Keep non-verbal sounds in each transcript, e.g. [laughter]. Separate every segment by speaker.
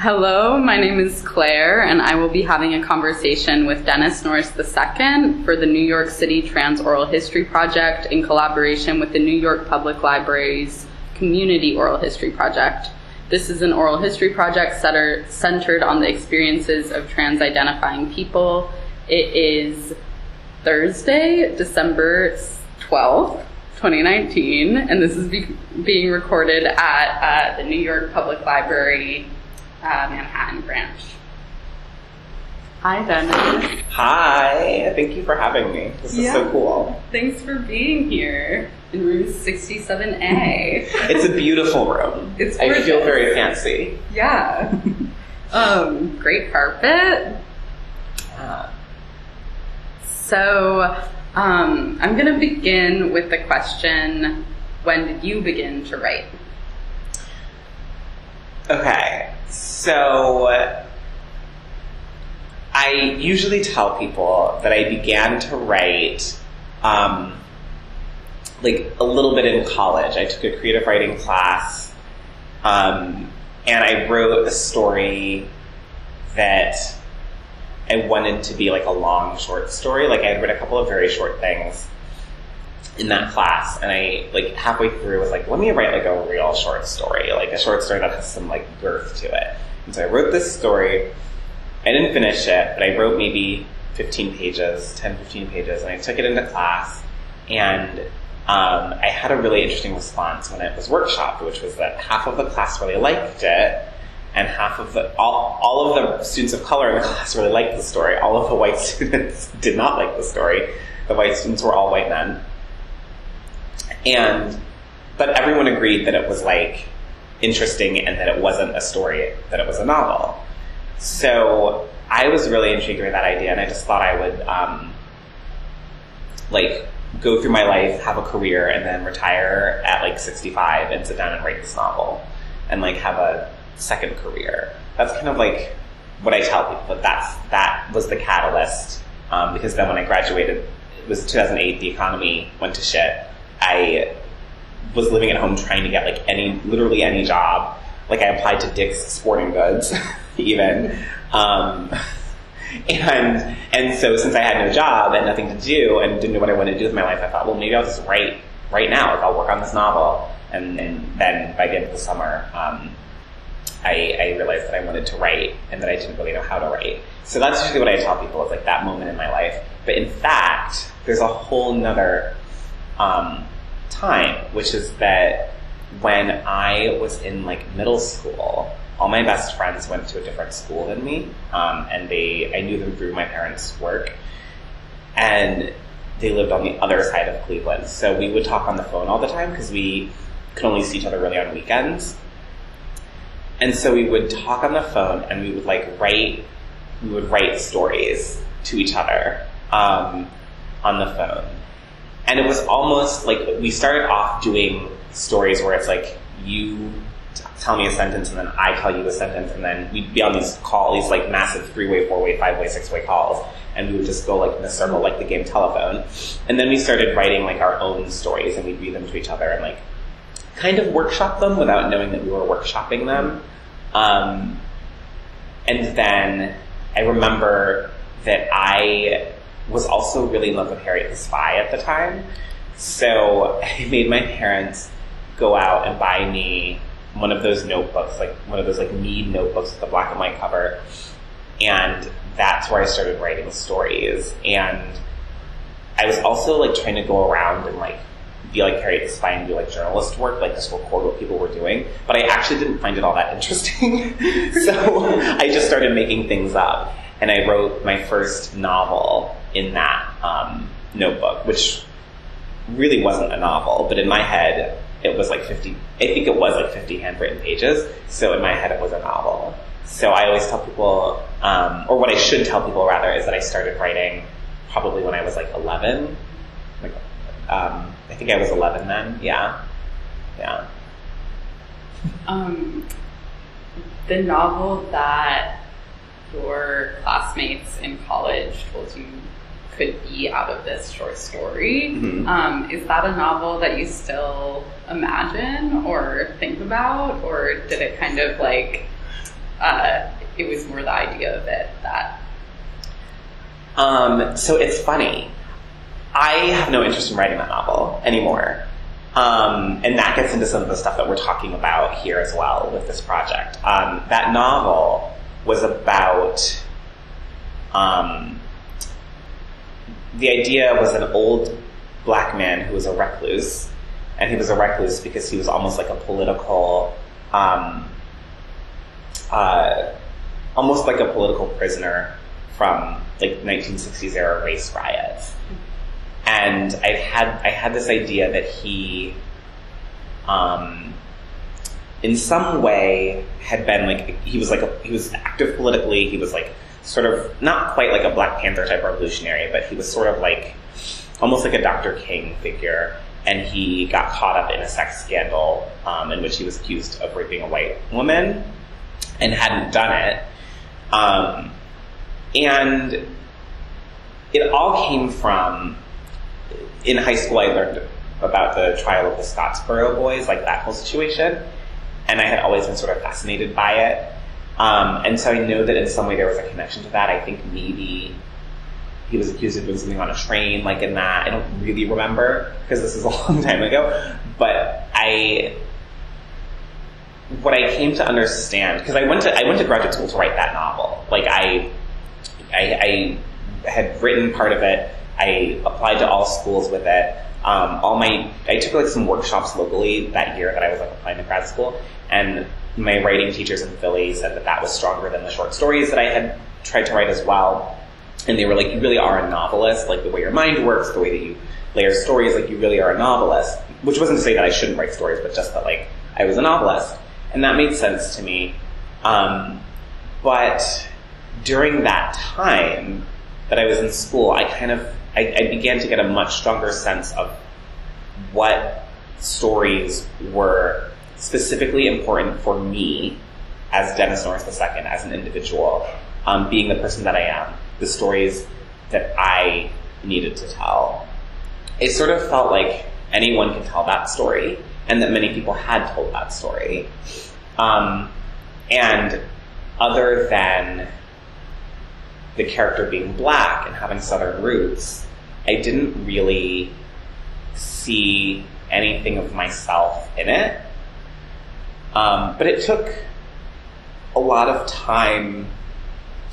Speaker 1: Hello, my name is Claire, and I will be having a conversation with Dennis Norris II for the New York City Trans Oral History Project in collaboration with the New York Public Library's Community Oral History Project. This is an oral history project centered on the experiences of trans identifying people. It is Thursday, December 12th, 2019, and this is be- being recorded at uh, the New York Public Library uh, Manhattan branch. Hi, Dennis.
Speaker 2: Hi, thank you for having me. This is
Speaker 1: Yeah.
Speaker 2: so cool.
Speaker 1: Thanks for being here in room 67A. [laughs]
Speaker 2: It's a beautiful room.
Speaker 1: It's
Speaker 2: I feel very fancy.
Speaker 1: yeah. Um, great carpet.
Speaker 2: Yeah.
Speaker 1: So, um, I'm going to begin with the question when did you begin to write?
Speaker 2: Okay, so I usually tell people that I began to write um, like a little bit in college. I took a creative writing class um, and I wrote a story that I wanted to be like a long short story. Like I had read a couple of very short things in that class, and I like halfway through was like, let me write like a real short story, like a short story that has some like girth to it. And so I wrote this story. I didn't finish it, but I wrote maybe 15 pages, 10, 15 pages, and I took it into class. And um, I had a really interesting response when it was workshopped, which was that half of the class really liked it, and half of the all, all of the students of color in the [laughs] class really liked the story. All of the white [laughs] students did not like the story. The white students were all white men, and but everyone agreed that it was like interesting and that it wasn't a story, that it was a novel. So I was really intrigued by that idea, and I just thought I would um, like go through my life, have a career, and then retire at like 65 and sit down and write this novel, and like have a second career. That's kind of like what I tell people. But that's that was the catalyst um, because then when I graduated, it was 2008. The economy went to shit. I was living at home trying to get like any, literally any job. Like I applied to Dick's Sporting Goods, [laughs] even. Um, [laughs] and and so since I had no job and nothing to do and didn't know what I wanted to do with my life, I thought, well, maybe I'll just write right now. Like I'll work on this novel. And, and then by the end of the summer, um, I, I realized that I wanted to write and that I didn't really know how to write. So that's usually what I tell people is like that moment in my life. But in fact, there's a whole nother um, time, which is that when I was in like middle school, all my best friends went to a different school than me, um, and they I knew them through my parents' work, and they lived on the other side of Cleveland. So we would talk on the phone all the time because we could only see each other really on weekends. And so we would talk on the phone and we would like write, we would write stories to each other um, on the phone. And it was almost like we started off doing stories where it's like you tell me a sentence and then I tell you a sentence and then we'd be on these calls, these like massive three-way, four-way, five-way, six-way calls and we would just go like in a circle like the game telephone. And then we started writing like our own stories and we'd read them to each other and like kind of workshop them without knowing that we were workshopping them. Um, and then I remember that I was also really in love with Harriet the Spy at the time. So [laughs] I made my parents go out and buy me one of those notebooks, like one of those like Mead notebooks with the black and white cover. And that's where I started writing stories. And I was also like trying to go around and like be like Harriet the Spy and do like journalist work, like just record what people were doing. But I actually didn't find it all that interesting. [laughs] so [laughs] I just started making things up. And I wrote my first novel in that um, notebook, which really wasn't a novel, but in my head, it was like 50, I think it was like 50 handwritten pages. So in my head, it was a novel. So I always tell people, um, or what I should tell people rather, is that I started writing probably when I was like 11. Like, um, I think I was 11 then. Yeah. Yeah.
Speaker 1: Um, the novel that your classmates in college told you could be out of this short story,
Speaker 2: Mhm.
Speaker 1: um, is that a novel that you still imagine or think about, or did it kind of like uh, it was more the idea of it that
Speaker 2: Um, so it's funny. I have no interest in writing that novel anymore. Um, and that gets into some of the stuff that we're talking about here as well with this project. Um, that novel was about um, the idea was an old black man who was a recluse, and he was a recluse because he was almost like a political, um, uh, almost like a political prisoner from like 1960s era race riots. And I've had I had this idea that he, um, in some way, had been like he was like a, he was active politically. He was like sort of not quite like a Black Panther type revolutionary, but he was sort of like almost like a Dr. King figure. And he got caught up in a sex scandal um, in which he was accused of raping a white woman and hadn't done it. Um, and it all came from in high school. I learned about the trial of the Scottsboro boys, like that whole situation, and I had always been sort of fascinated by it. Um, and so I know that in some way there was a connection to that. I think maybe he was accused of doing something on a train, like in that. I don't really remember because this is a [laughs] long time ago. But I, what I came to understand, because I went to I went to graduate school to write that novel. Like I, I, I had written part of it. I applied to all schools with it. Um, all my I took like some workshops locally that year that I was like applying to grad school, and my writing teachers in Philly said that that was stronger than the short stories that I had tried to write as well. And they were like, "You really are a novelist. Like the way your mind works, the way that you layer stories, like you really are a novelist." Which wasn't to say that I shouldn't write stories, but just that like I was a novelist, and that made sense to me. Um, but during that time that I was in school, I kind of I, I began to get a much stronger sense of what stories were specifically important for me as Dennis Norris II, as an individual, um, being the person that I am, the stories that I needed to tell. It sort of felt like anyone could tell that story, and that many people had told that story. Um, and other than the character being black and having southern roots, I didn't really see anything of myself in it. Um, but it took a lot of time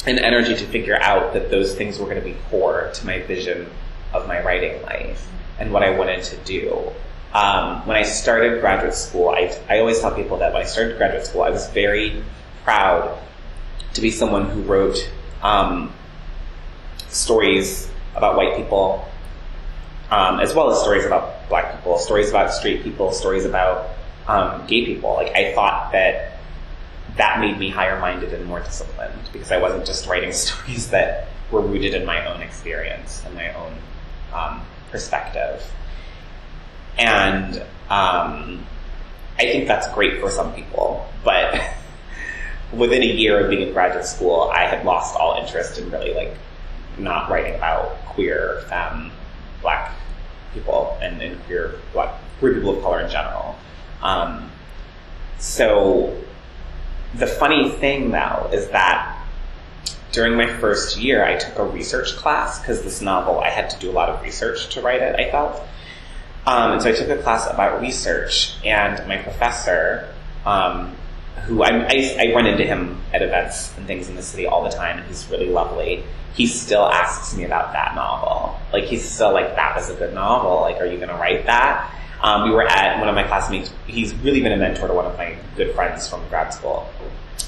Speaker 2: and energy to figure out that those things were going to be core to my vision of my writing life and what I wanted to do. Um, when I started graduate school, I, I always tell people that when I started graduate school, I was very proud to be someone who wrote um, stories about white people, um, as well as stories about black people, stories about street people, stories about um, gay people. Like I thought that that made me higher minded and more disciplined because I wasn't just writing [laughs] stories that were rooted in my own experience and my own um, perspective. And um, I think that's great for some people, but [laughs] within a year of being in graduate school, I had lost all interest in really like not writing about queer, femme, black people and, and queer black queer people of color in general. Um, so the funny thing though is that during my first year, I took a research class because this novel I had to do a lot of research to write it. I felt, um, and so I took a class about research, and my professor, um, who I, I, I run into him at events and things in the city all the time, and he's really lovely. He still asks me about that novel. Like he's still like, "That was a good novel. Like, are you going to write that?" Um, we were at one of my classmates. He's really been a mentor to one of my good friends from grad school.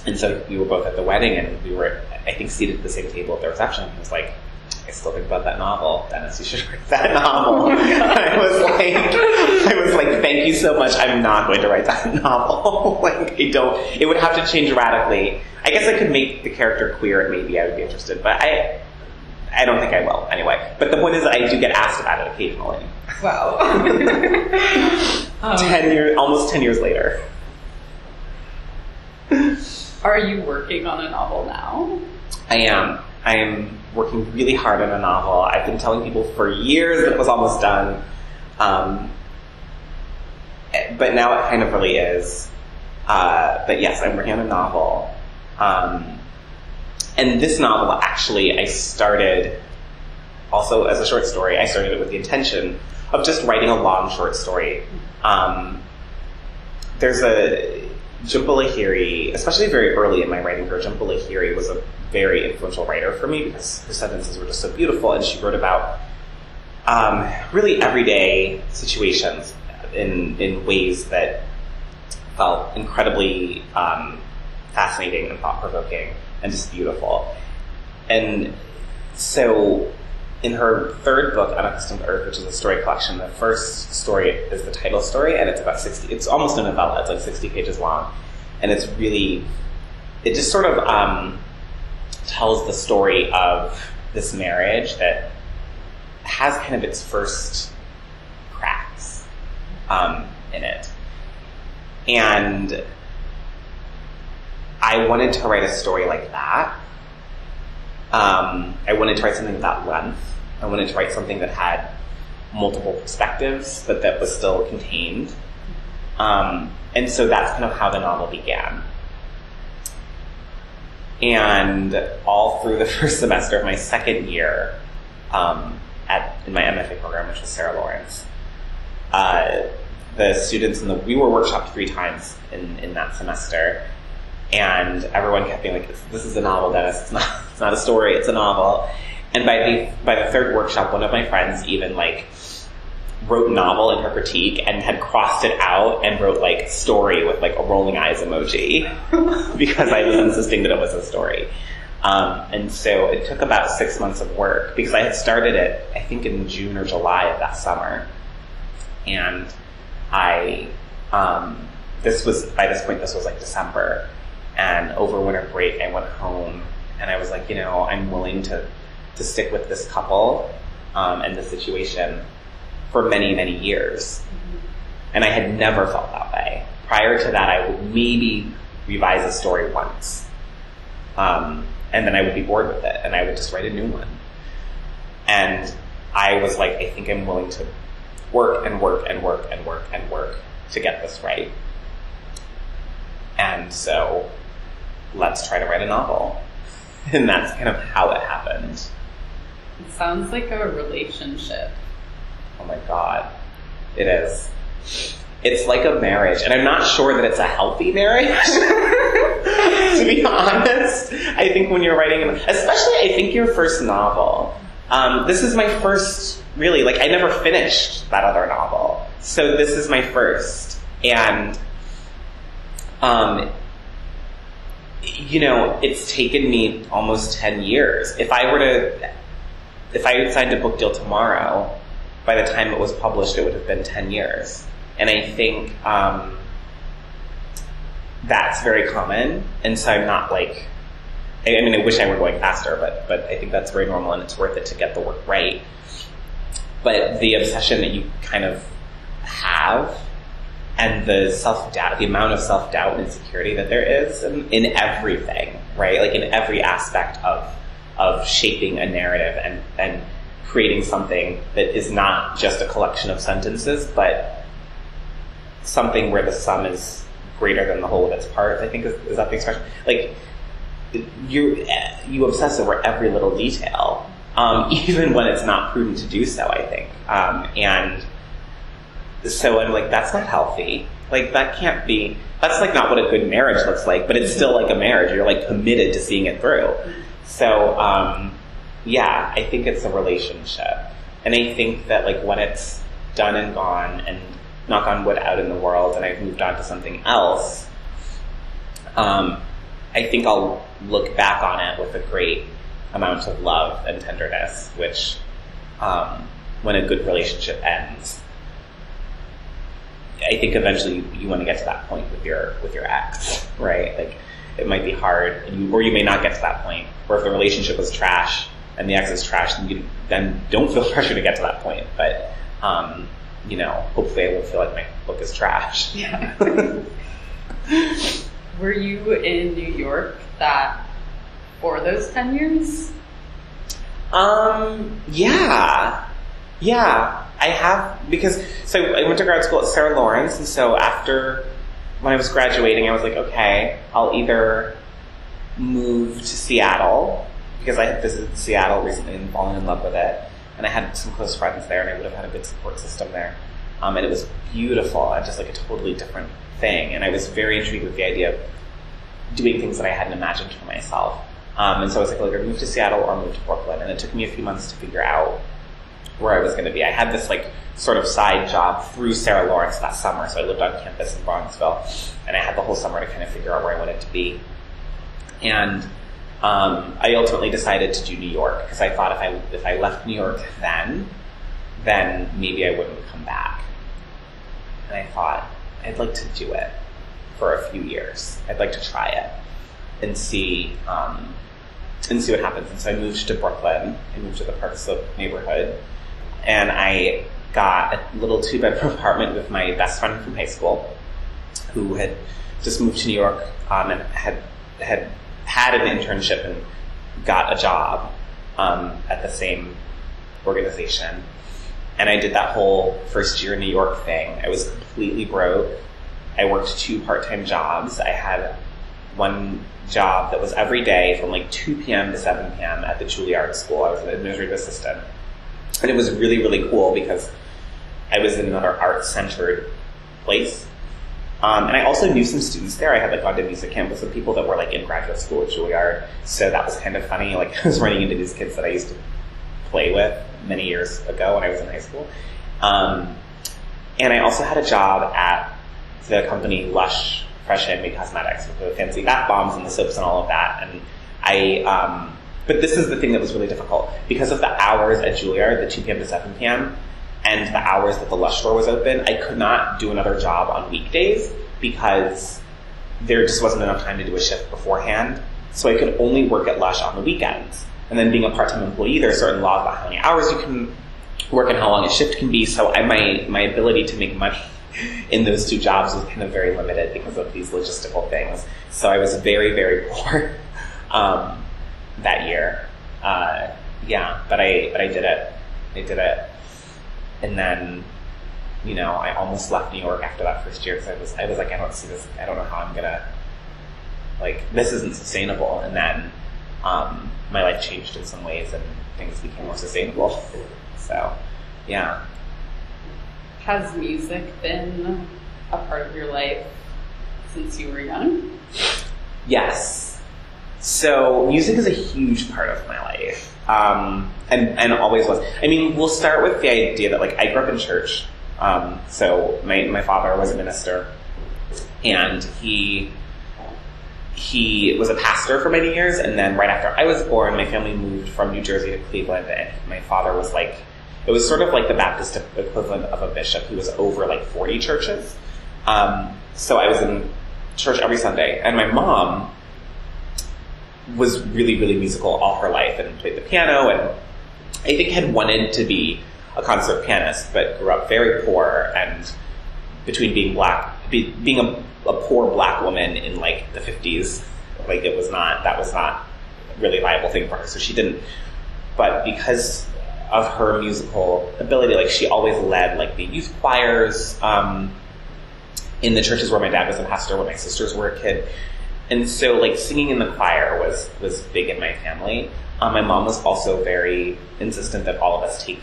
Speaker 2: And so we were both at the wedding and we were, I think, seated at the same table at the reception. He was like, I still think about that novel. Dennis, you should write that novel. [laughs] I was like, I was like, thank you so much. I'm not going to write that [laughs] novel. [laughs] like, I don't, it would have to change radically. I guess I could make the character queer and maybe I would be interested, but I, I don't think I will anyway. But the point is I do get asked about it occasionally.
Speaker 1: Wow. [laughs] um,
Speaker 2: ten years, almost ten years later.
Speaker 1: Are you working on a novel now?
Speaker 2: I am. I am working really hard on a novel. I've been telling people for years that it was almost done. Um, but now it kind of really is. Uh, but yes, I'm working on a novel. Um, and this novel, actually, I started also as a short story. I started it with the intention of just writing a long short story. Um, there's a Jhumpa Lahiri, especially very early in my writing career, Jhumpa Lahiri was a very influential writer for me because her sentences were just so beautiful, and she wrote about um, really everyday situations in in ways that felt incredibly um, fascinating and thought provoking and just beautiful. And so, in her third book, Unaccustomed Earth, which is a story collection, the first story is the title story, and it's about sixty. It's almost a novella. It's like sixty pages long, and it's really it just sort of um, tells the story of this marriage that has kind of its first cracks um, in it. And I wanted to write a story like that. Um, I wanted to write something of that length. I wanted to write something that had multiple perspectives, but that was still contained. Um, and so that's kind of how the novel began. And all through the [laughs] first semester of my second year um, at in my MFA program, which was Sarah Lawrence, uh, the students in the we were workshopped three times in, in that semester, and everyone kept being like, "This is a novel, Dennis. It's not. It's not a story. It's a novel." And by the by the third workshop, one of my friends even like wrote novel in her critique and had crossed it out and wrote like story with like a rolling eyes emoji [laughs] because I was insisting that it was a story. Um, and so it took about six months of work because I had started it, I think in June or July of that summer. And I, um, this was, by this point, this was like December. And over winter break, I went home and I was like, you know, I'm willing to, to stick with this couple um, and the situation for many, many years. And I had never felt that way. Prior to that, I would maybe revise a story once. Um, and then I would be bored with it and I would just write a new one. And I was like, I think I'm willing to work and work and work and work and work to get this right. And so let's try to write a novel. And that's kind of how it happened.
Speaker 1: It sounds like a relationship.
Speaker 2: Oh my god. It is. It's like a marriage, and I'm not sure that it's a healthy marriage. [laughs] to be honest, I think when you're writing, especially I think your first novel. Um, this is my first, really, like I never finished that other novel, so this is my first, and um, you know, it's taken me almost ten years. If I were to, if I had signed a book deal tomorrow, by the time it was published, it would have been 10 years. And I think um, that's very common. And so I'm not like, I, I mean, I wish I were going faster, but, but I think that's very normal and it's worth it to get the work right. But the obsession that you kind of have and the self doubt, the amount of self doubt and insecurity that there is in, in everything, right? Like in every aspect of, of shaping a narrative and, and creating something that is not just a collection of sentences, but something where the sum is greater than the whole of its parts. I think is, is that the expression? Like you you obsess over every little detail, um, [laughs] even when it's not prudent to do so. I think, um, and so I'm like, that's not healthy. Like that can't be. That's like not what a good marriage looks like. But it's still like a marriage. You're like committed to seeing it through. So. Um, yeah, I think it's a relationship. And I think that like when it's done and gone and knock on wood out in the world and I've moved on to something else, um, I think I'll look back on it with a great amount of love and tenderness, which um, when a good relationship ends, I think eventually you, you want to get to that point with your with your ex, right? Like it might be hard, you, or you may not get to that point. Or if the relationship was trash, and the ex is trash, then you then don't feel [laughs] pressure to get to that point. But um, you know, hopefully, I won't feel like my book is trash.
Speaker 1: Yeah. [laughs] Were you in New York that for those ten years?
Speaker 2: Um. Yeah. Yeah. I have because so I went to grad school at Sarah Lawrence, and so after when I was graduating, I was like, okay, I'll either move to Seattle because I had visited Seattle recently and fallen in love with it. And I had some close friends there and I would have had a good support system there. Um, and it was beautiful and just like a totally different thing. And I was very intrigued with the idea of doing things that I hadn't imagined for myself. Um, and so I was like, well, either move to Seattle or move to Brooklyn. And it took me a few months to figure out where I was going to be. I had this like sort of side job through Sarah Lawrence that summer. So I lived on campus in Bronxville and I had the whole summer to kind of figure out where I wanted to be. And um, I ultimately decided to do New York because I thought if I if I left New York then, then maybe I wouldn't come back. And I thought I'd like to do it for a few years. I'd like to try it and see um, and see what happens. And so I moved to Brooklyn. I moved to the Park Slope neighborhood, and I got a little two bedroom [laughs] apartment with my best friend from high school, who had just moved to New York um, and had had had an internship and got a job um, at the same organization. And I did that whole first year New York thing. I was completely broke. I worked two part-time jobs. I had one job that was every day from like 2 p.m. to 7 p.m. at the Juilliard School. I was an administrative assistant. And it was really, really cool because I was in another art-centered place. Um, and I also knew some students there. I had like gone to music camp with some people that were like in graduate school at Juilliard. So that was kind of funny. Like [laughs] I was running into these kids that I used to play with many years ago when I was in high school. Um, and I also had a job at the company Lush Fresh and Handmade Cosmetics with the fancy bath bombs and the soaps and all of that. And I, um, but this is the thing that was really difficult because of the hours at Juilliard, the 2 p.m. to 7 p.m and the hours that the Lush store was open, I could not do another job on weekdays because there just wasn't enough time to do a shift beforehand. So I could only work at Lush on the weekends. And then being a part-time employee, there are certain laws about how many hours you can work and how long a shift can be. So I, my, my ability to make money [laughs] in those two jobs was kind of very limited because of these logistical things. So I was very, very poor, [laughs] um, that year. Uh, yeah, but I, but I did it. I did it. And then you know I almost left New York after that first year because I was I was like I don't see this I don't know how I'm gonna like this isn't sustainable. And then um, my life changed in some ways and things became more sustainable. So yeah.
Speaker 1: Has music been a part of your life since you were young?
Speaker 2: Yes so music is a huge part of my life um, and and always was. I mean, we'll start with the idea that like I grew up in church. Um, so my my father was a minister, and he he was a pastor for many years. And then right after I was born, my family moved from New Jersey to Cleveland, and my father was like. It was sort of like the Baptist equivalent of a bishop. He was over like 40 churches. Um, so I was in church every Sunday. And my mom was really, really musical all her life and played the piano and I think had wanted to be a concert pianist, but grew up very poor and between being black, be, being a, a poor black woman in like the 50s, like it was not, that was not really viable thing for her. So she didn't, but because of her musical ability, like she always led like the youth choirs, um, in the churches where my dad was a pastor when my sisters were a kid. And so like singing in the choir was, was big in my family. Um, my mom was also very insistent that all of us take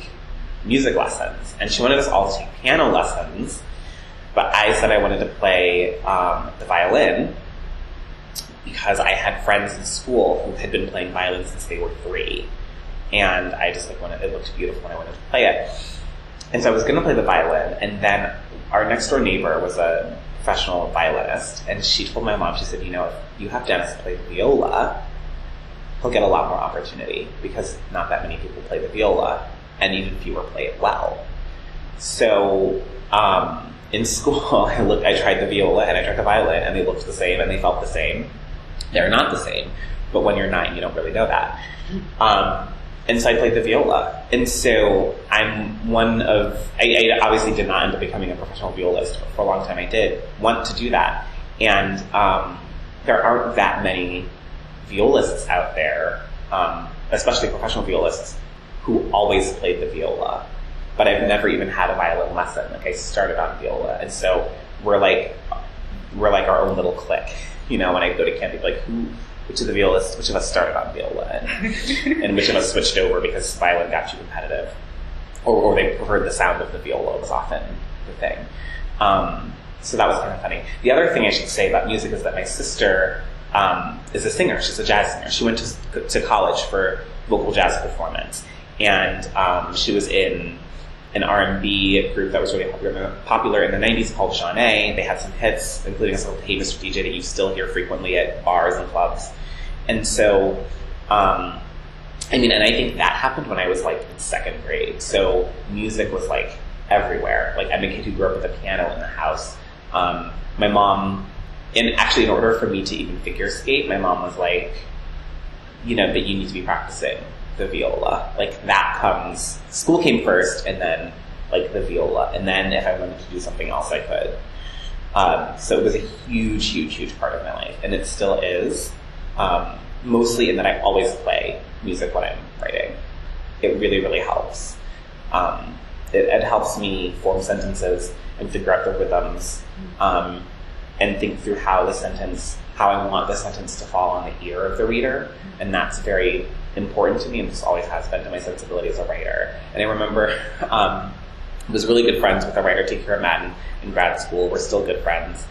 Speaker 2: music lessons. And she wanted us all to take piano lessons. But I said I wanted to play um, the violin because I had friends in school who had been playing violin since they were three. And I just like wanted, it looked beautiful and I wanted to play it. And so I was going to play the violin and then our next door neighbor was a professional violinist, and she told my mom, she said, you know, if you have Dennis play the viola, he'll get a lot more opportunity because not that many people play the viola, and even fewer play it well. So um, in [laughs] school, I looked, I tried the viola and I tried the violin, and they looked the same and they felt the same. They're not the same, but when you're nine, you don't really know that. Um, and so I played the viola. And so I'm one of, I, I, obviously did not end up becoming a professional violist, but for a long time I did want to do that. And um, there aren't that many violists out there, um, especially professional violists, who always played the viola. But I've never even had a violin lesson. Like I started on viola. And so we're like, we're like our own little clique. You know, when I go to camp, like, who, which of the violists, which of us started on viola, and, and which of us switched over because violin got too competitive, or, or they preferred the sound of the viola was often the thing. Um, so that was kind of funny. The other thing I should say about music is that my sister um, is a singer. She's a jazz singer. She went to, to college for vocal jazz performance, and um, she was in an R&B group that was really popular, in the 90s called Zhané. They had some hits, including a song called Hey Mr. DJ that you still hear frequently at bars and clubs. And so, um, I mean, and I think that happened when I was like in second grade. So music was like everywhere. Like I'm a kid who grew up with a piano in the house. Um, my mom, and actually in order for me to even figure skate, my mom was like, you know, that you need to be practicing the viola. Like that comes, school came first and then like the viola. And then if I wanted to do something else, I could. Um, so it was a huge, huge, huge part of my life. And it still is. Um, mostly in that I always play music when I'm writing. It really, really helps. Um, it, it, helps me form sentences and figure out the rhythms um, and think through how the sentence, how I want the sentence to fall on the ear of the reader. And that's very important to me and just always has been to my sensibility as a writer. And I remember [laughs] um, I was really good friends with a writer, T Kira Madden, in grad school. We're still good friends.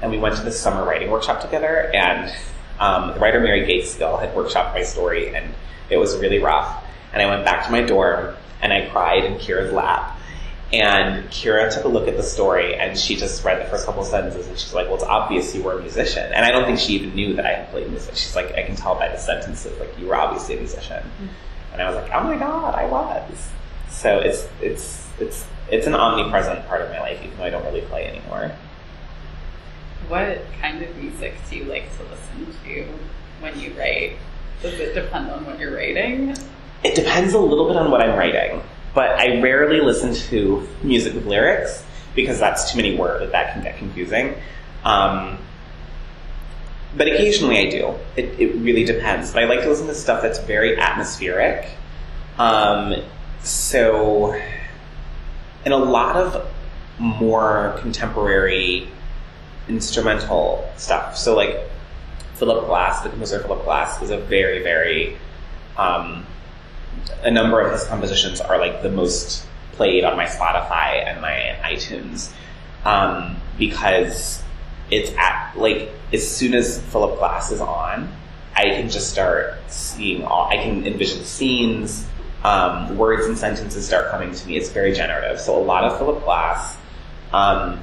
Speaker 2: And we went to this summer writing workshop together, and um, the writer Mary Gaitskill had workshopped my story, and it was really rough. And I went back to my dorm, and I cried in Kira's lap. And Kira took a look at the story and she just read the first couple sentences and she's like, well, it's obvious you were a musician. And I don't think she even knew that I had played music. She's like, I can tell by the sentences, like, you were obviously a musician. Mm-hmm. And I was like, oh my God, I was. So it's, it's, it's, it's an omnipresent part of my life, even though I don't really play anymore.
Speaker 1: What kind of music do you like to listen to when you write? Does it depend on what you're writing?
Speaker 2: It depends a little bit on what I'm writing. But I rarely listen to music with lyrics because that's too many words. That can get confusing. Um, but occasionally I do. It, it, really depends. But I like to listen to stuff that's very atmospheric. Um, so, and a lot of more contemporary instrumental stuff. So, like Philip Glass, the composer Philip Glass, is a very, very um, a number of his compositions are like the most played on my Spotify and my iTunes um, because it's at like as soon as Philip Glass is on, I can just start seeing all. I can envision scenes, um, words and sentences start coming to me. It's very generative. So a lot of Philip Glass, um,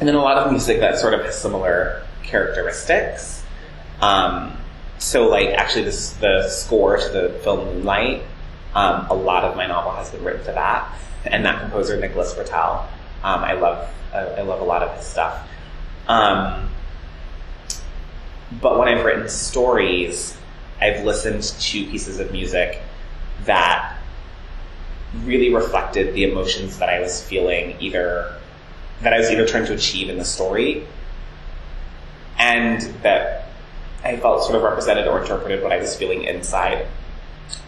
Speaker 2: and then a lot of music that sort of has similar characteristics. Um, so like actually this the score to the film Moonlight um, a lot of my novel has been written to that, and that composer Nicholas Britell. Um, I love I, I, love a lot of his stuff. Um, but when I've written stories, I've listened to pieces of music that really reflected the emotions that I was feeling, either that I was either trying to achieve in the story, and that I felt sort of represented or interpreted what I was feeling inside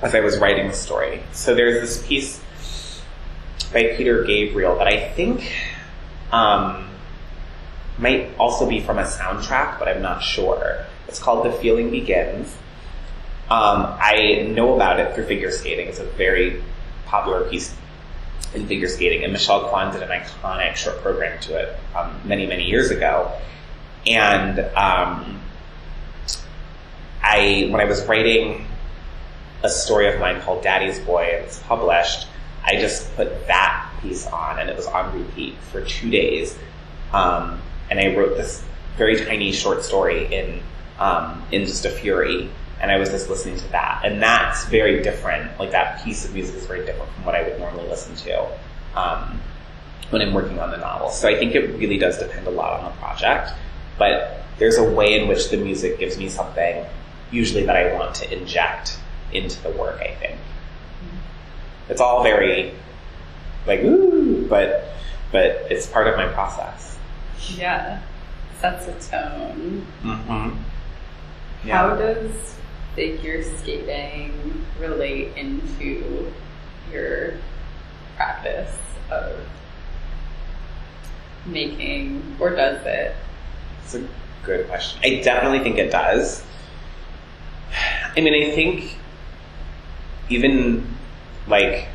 Speaker 2: as I was writing the story. So there's this piece by Peter Gabriel that I think um, might also be from a soundtrack, but I'm not sure. It's called The Feeling Begins. Um, I know about it through figure skating. It's a very popular piece in figure skating, and Michelle Kwan did an iconic short program to it um, many, many years ago. And um, I, when I was writing a story of mine called Daddy's Boy and it's published, I just put that piece on and it was on repeat for two days. Um, and I wrote this very tiny short story in, um, in just a fury. And I was just listening to that. And that's very different. Like that piece of music is very different from what I would normally listen to, um, when I'm working on the novel. So I think it really does depend a lot on the project. But there's a way in which the music gives me something, usually that I want to inject into the work, I think. It's all very like ooh, but but it's part of my process.
Speaker 1: Yeah. Sets a tone.
Speaker 2: Mm-hmm.
Speaker 1: Yeah. How does figure skating relate into your practice of making, or does it?
Speaker 2: It's a good question. I definitely think it does. I mean, I think even like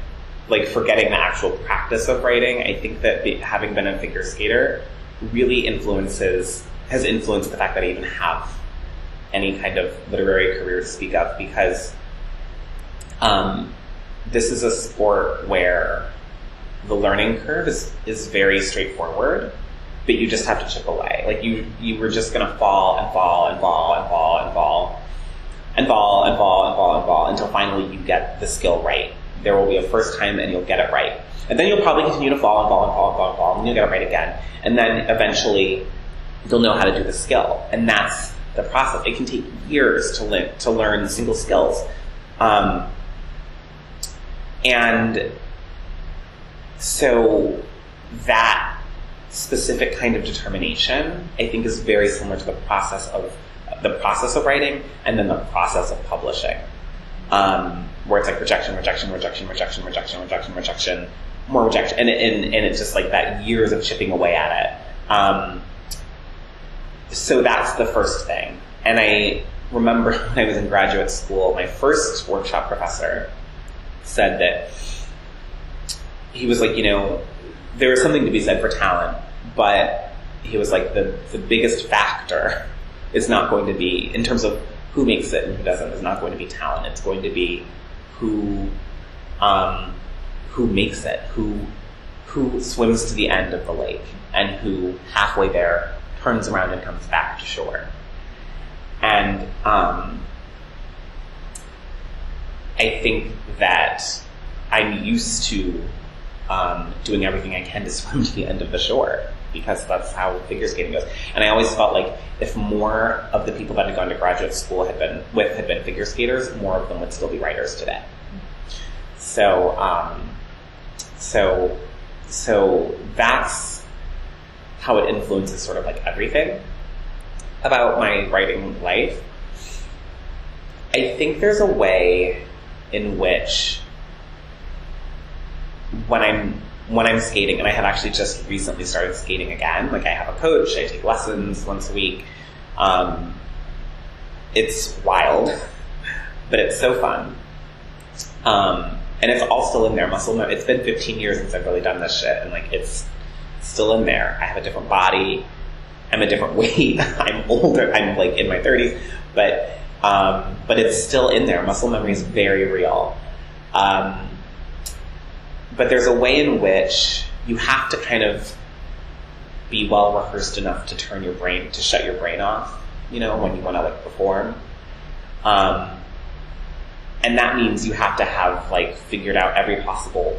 Speaker 2: like forgetting the actual practice of writing, I think that be, having been a figure skater really influences has influenced the fact that I even have any kind of literary career to speak of because um, this is a sport where the learning curve is, is very straightforward, but you just have to chip away. Like you, you were just gonna fall and fall and fall and fall and fall and fall and fall and fall and fall and fall until finally you get the skill right. There will be a first time and you'll get it right. And then you'll probably continue to fall and fall and fall and fall and fall and you'll get it right again. And then eventually you'll know how to do the skill. And that's the process. It can take years to, li- to learn single skills. Um, and so that specific kind of determination, I think, is very similar to the process of the process of writing and then the process of publishing, um, where it's like rejection, rejection, rejection, rejection, rejection, rejection, rejection, more rejection, and and and it's just like that years of chipping away at it. Um, so that's the first thing, and I remember [laughs] when I was in graduate school, my first workshop professor said that he was like, you know, there is something to be said for talent, but he was like the the biggest factor is not going to be in terms of who makes it and who doesn't is not going to be talent. It's going to be who um, who makes it, who who swims to the end of the lake, and who halfway there turns around and comes back to shore. And um, I think that I'm used to um, doing everything I can to [laughs] swim to the end of the shore because that's how figure skating goes. And I always felt like if more of the people that had gone to graduate school had been with had been figure skaters, more of them would still be writers today. So, um, so, so that's how it influences sort of like everything about my writing life. I think there's a way in which when I'm when I'm skating, and I have actually just recently started skating again. Like I have a coach, I take lessons once a week. Um, it's wild, [laughs] but it's so fun. Um, and it's all still in there. Muscle. Memory. It's been 15 years since I've really done this shit, and like it's still in there. I have a different body. I'm a different [laughs] weight. I'm older. I'm like in my 30s, but um, but it's still in there. Muscle memory is very real. Um, but there's a way in which you have to kind of be well rehearsed enough to turn your brain to shut your brain off you know when you want to like perform. Um, and that means you have to have like figured out every possible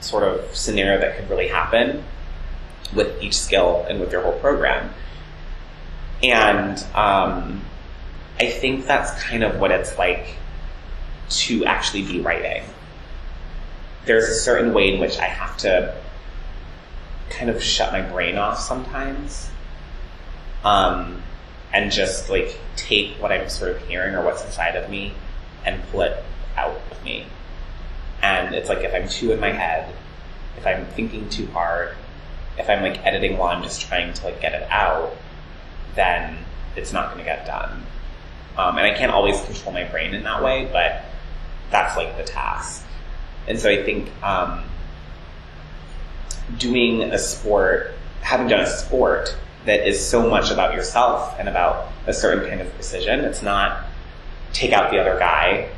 Speaker 2: sort of scenario that could really happen with each skill and with your whole program. And um, i think that's kind of what it's like to actually be writing there's a certain way in which I have to kind of shut my brain off sometimes. Um, and just like take what I'm sort of hearing or what's inside of me and pull it out of me. And it's like if I'm too in my head, if I'm thinking too hard, if I'm like editing while I'm just trying to like get it out, then it's not going to get done. Um, and I can't always control my brain in that way, but that's like the task. And so I think um, doing a sport, having done a sport that is so much about yourself and about a certain kind of precision, it's not take out the other guy.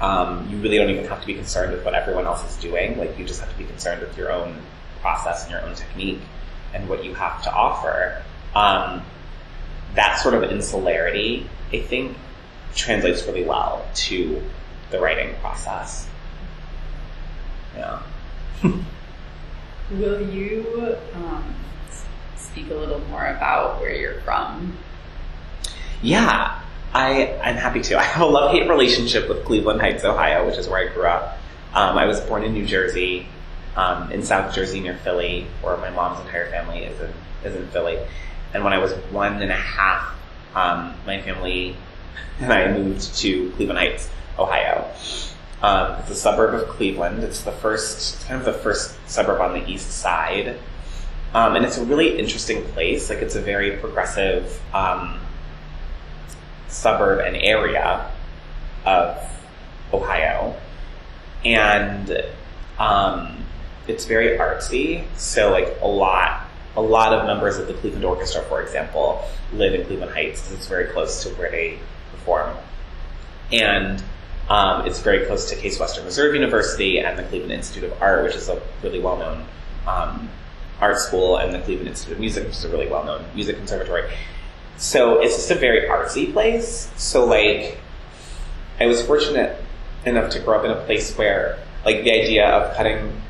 Speaker 2: Um, you really don't even have to be concerned with what everyone else is doing. Like you just have to be concerned with your own process and your own technique and what you have to offer. Um, that sort of insularity, I think, translates really well to the writing process. Yeah. [laughs]
Speaker 1: Will you um, speak a little more about where you're from?
Speaker 2: Yeah, I, I'm happy to. [laughs] I have a love hate relationship with Cleveland Heights, Ohio, which is where I grew up. Um, I was born in New Jersey, um, in South Jersey near Philly, where my mom's entire family is in, is in Philly. And when I was one and a half, um, my family [laughs] and I moved to Cleveland Heights, Ohio. Um, it's a suburb of Cleveland. It's the first, kind of the first suburb on the east side. Um, and it's a really interesting place. Like, it's a very progressive um, suburb and area of Ohio. And um, it's very artsy. So, like, a lot a lot of members of the Cleveland Orchestra, for example, live in Cleveland Heights because it's very close to where they perform. And um, it's very close to Case Western Reserve University and the Cleveland Institute of Art, which is a really well-known um, art school, and the Cleveland Institute of Music, which is a really well-known music conservatory. So it's just a very artsy place. So like, I was fortunate enough to grow up in a place where like the idea of cutting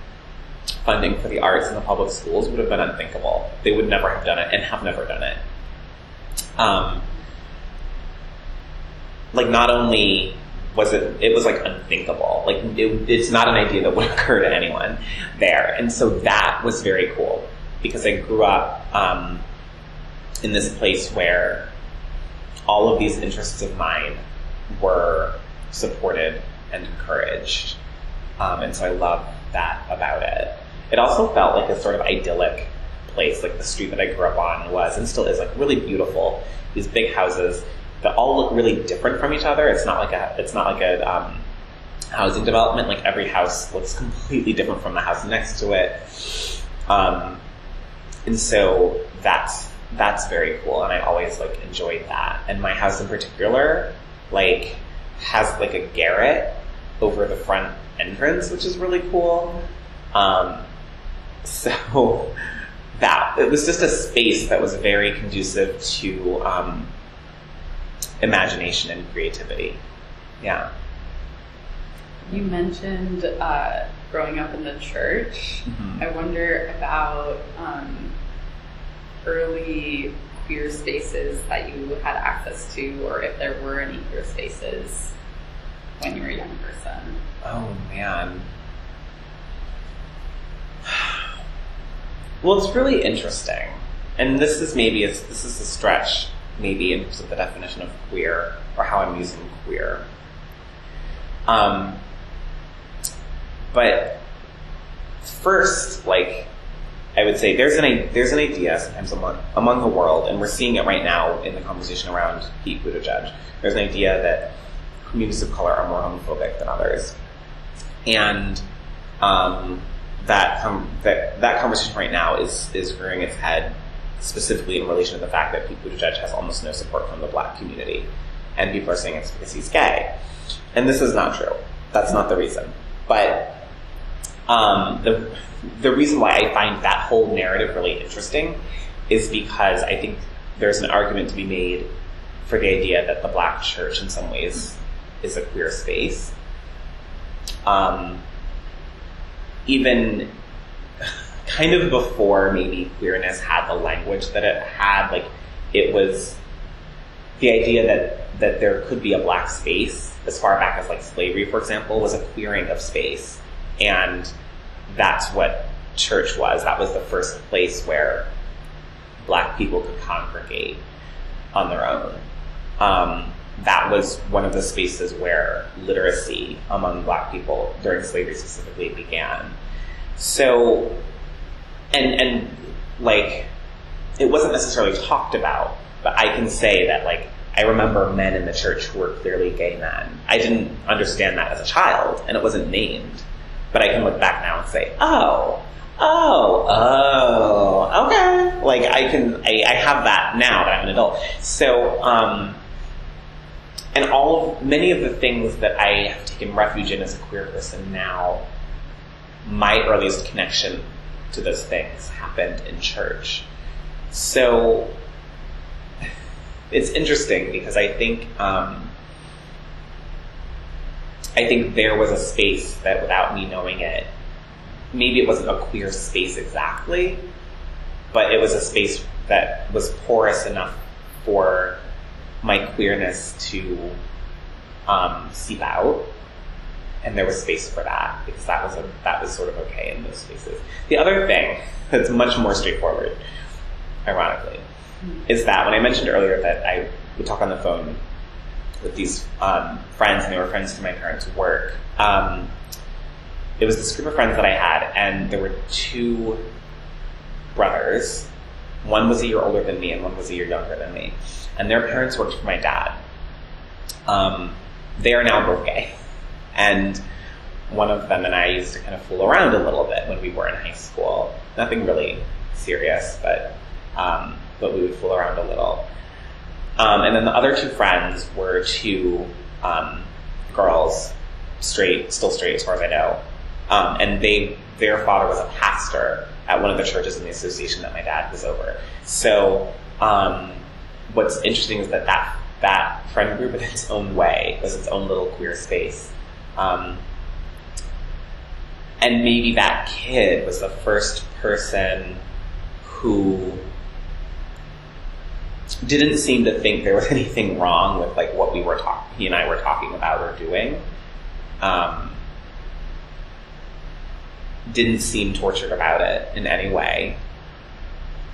Speaker 2: funding for the arts in the public schools would have been unthinkable. They would never have done it and have never done it. Um, like not only was it, it was like unthinkable. Like it, it's not an idea that would [laughs] occur to anyone there. And so that was very cool because I grew up, um, in this place where all of these interests of mine were supported and encouraged. Um, and so I love that about it. It also felt like a sort of idyllic place. Like the street that I grew up on was and still is like really beautiful. These big houses that all look really different from each other. It's not like a it's not like a um, housing development. Like every house looks completely different from the house next to it. Um, and so that's that's very cool, and I always like enjoyed that. And my house in particular, like, has like a garret over the front entrance, which is really cool. Um, so [laughs] that it was just a space that was very conducive to um, imagination and creativity. Yeah.
Speaker 1: You mentioned uh, growing up in the church.
Speaker 2: Mhm.
Speaker 1: I wonder about um, early queer spaces that you had access to, or if there were any queer spaces when you were a young person.
Speaker 2: Oh man. Well, it's really interesting, and this is maybe a, this is a stretch, maybe in terms of the definition of queer or how I'm using queer. Um, but first, like I would say, there's an there's an idea sometimes among among the world, and we're seeing it right now in the conversation around Pete Buttigieg. There's an idea that communities of color are more homophobic than others, and um, that com- that that conversation right now is is rearing its head specifically in relation to the fact that Pete Buttigieg has almost no support from the black community, and people are saying it's because he's gay, and this is not true. That's not the reason, but um, the the reason why I find that whole narrative really interesting is because I think there's an argument to be made for the idea that the black church, in some ways, is a queer space. Um, even kind of before maybe queerness had the language that it had, like it was the idea that that there could be a black space as far back as like slavery, for example, was a queering of space, and that's what church was. That was the first place where black people could congregate on their own. Um, that was one of the spaces where literacy among black people during slavery specifically began. So, and and like, it wasn't necessarily talked about, but I can say that like I remember men in the church who were clearly gay men. I didn't understand that as a child, and it wasn't named. But I can look back now and say, oh, oh, oh, okay. Like I can, I, I have that now that I'm an adult. So, um, and all, of, many of the things that I have taken refuge in as a queer person now, my earliest connection to those things happened in church. So, [laughs] it's interesting because I think, um, I think there was a space that without me knowing it, maybe it wasn't a queer space exactly, but it was a space that was porous enough for my queerness to um, seep out. And there was space for that because that was a, that was sort of okay in those spaces. The other thing that's much more straightforward, ironically, is that when I mentioned earlier that I would talk on the phone with these um, friends, and they were friends through my parents' work. Um, it was this group of friends that I had, and there were two brothers. One was a year older than me, and one was a year younger than me. And their parents worked for my dad. Um, they are now both gay, [laughs] and one of them and I used to kind of fool around a little bit when we were in high school. Nothing really serious, but um, but we would fool around a little. Um, and then the other two friends were two um, girls, straight, still straight as far as I know, um, and they their father was a pastor at one of the churches in the association that my dad was over. So um, what's interesting is that that that friend group in its own way was its own little queer space. Um, and maybe that kid was the first person who didn't seem to think there was [laughs] anything wrong with like what we were talking, he and I were talking about or doing. Um, didn't seem tortured about it in any way.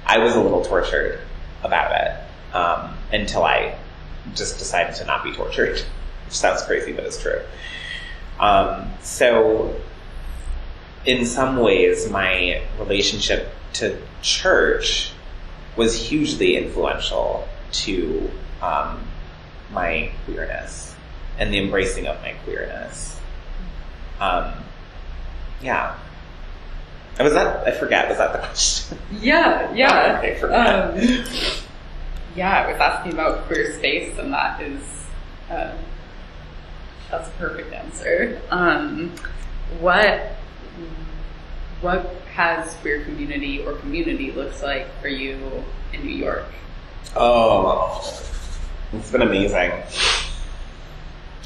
Speaker 2: I was a little tortured about it um, until I just decided to not be tortured, which sounds crazy, but it's true. Um, so, in some ways, my relationship to church was hugely influential to um, my queerness and the embracing of my queerness. Um, yeah. Was that, I forget, was that the [laughs] question?
Speaker 1: Yeah, yeah. [laughs]
Speaker 2: I.
Speaker 1: Um, yeah, I was asking about queer space, and that is, uh, that's a perfect answer. Um, what, what has queer community or community looks like for you in New York?
Speaker 2: Oh, it's been amazing.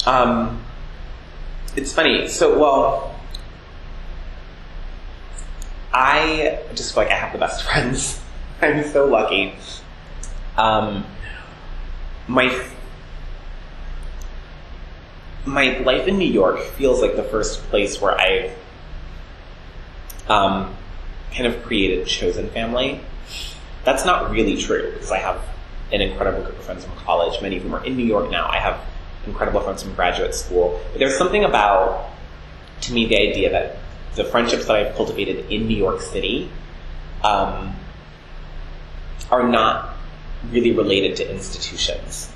Speaker 2: Um, it's funny. So, well, I just feel like I have the best [laughs] friends. I'm so lucky. Um, my my life in New York feels like the first place where I've um, kind of created chosen family. That's not really true because I have an incredible group of friends from college. Many of them are in New York now. I have incredible friends from graduate school. But there's something about, to me, the idea that the friendships that I've cultivated in New York City um, are not really related to institutions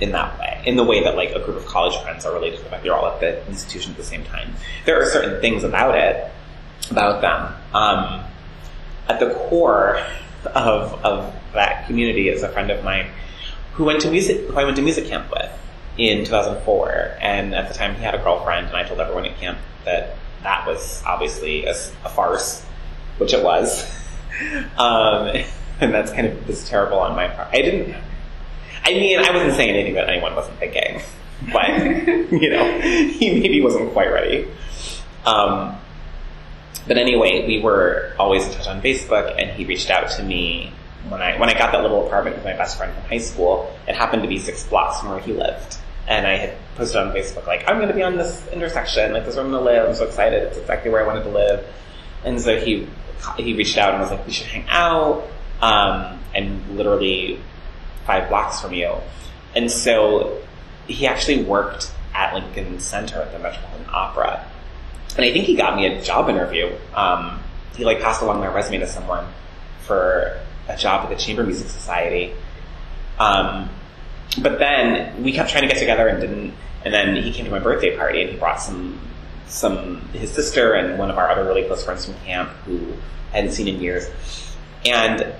Speaker 2: in that way, in the way that like a group of college friends are related to the they're all at the institution at the same time. There are certain things about it, about them. Um, at the core of of that community is a friend of mine who went to music who I went to music camp with in 2004, and at the time he had a girlfriend, and I told everyone at camp that that was obviously a, a farce, which it was. [laughs] Um, [laughs] and that's kind of was terrible on my part. I didn't. I mean, I wasn't saying anything that anyone wasn't thinking, [laughs] but you know, he maybe wasn't quite ready. Um, but anyway, we were always in touch on Facebook, and he reached out to me when I when I got that little apartment with my best friend from high school. It happened to be six blocks from where he lived, and I had posted on Facebook like, "I'm going to be on this intersection, like this is where I'm going to live. I'm so excited! It's exactly where I wanted to live." And so he he reached out and was like, "We should hang out." Um, and literally five blocks from you. And so he actually worked at Lincoln Center at the Metropolitan Opera. And I think he got me a job interview. Um, he like passed along my resume to someone for a job at the Chamber Music Society. Um, but then we kept trying to get together and didn't. And then he came to my birthday party and he brought some some his sister and one of our other really close friends from camp who I hadn't seen in years. And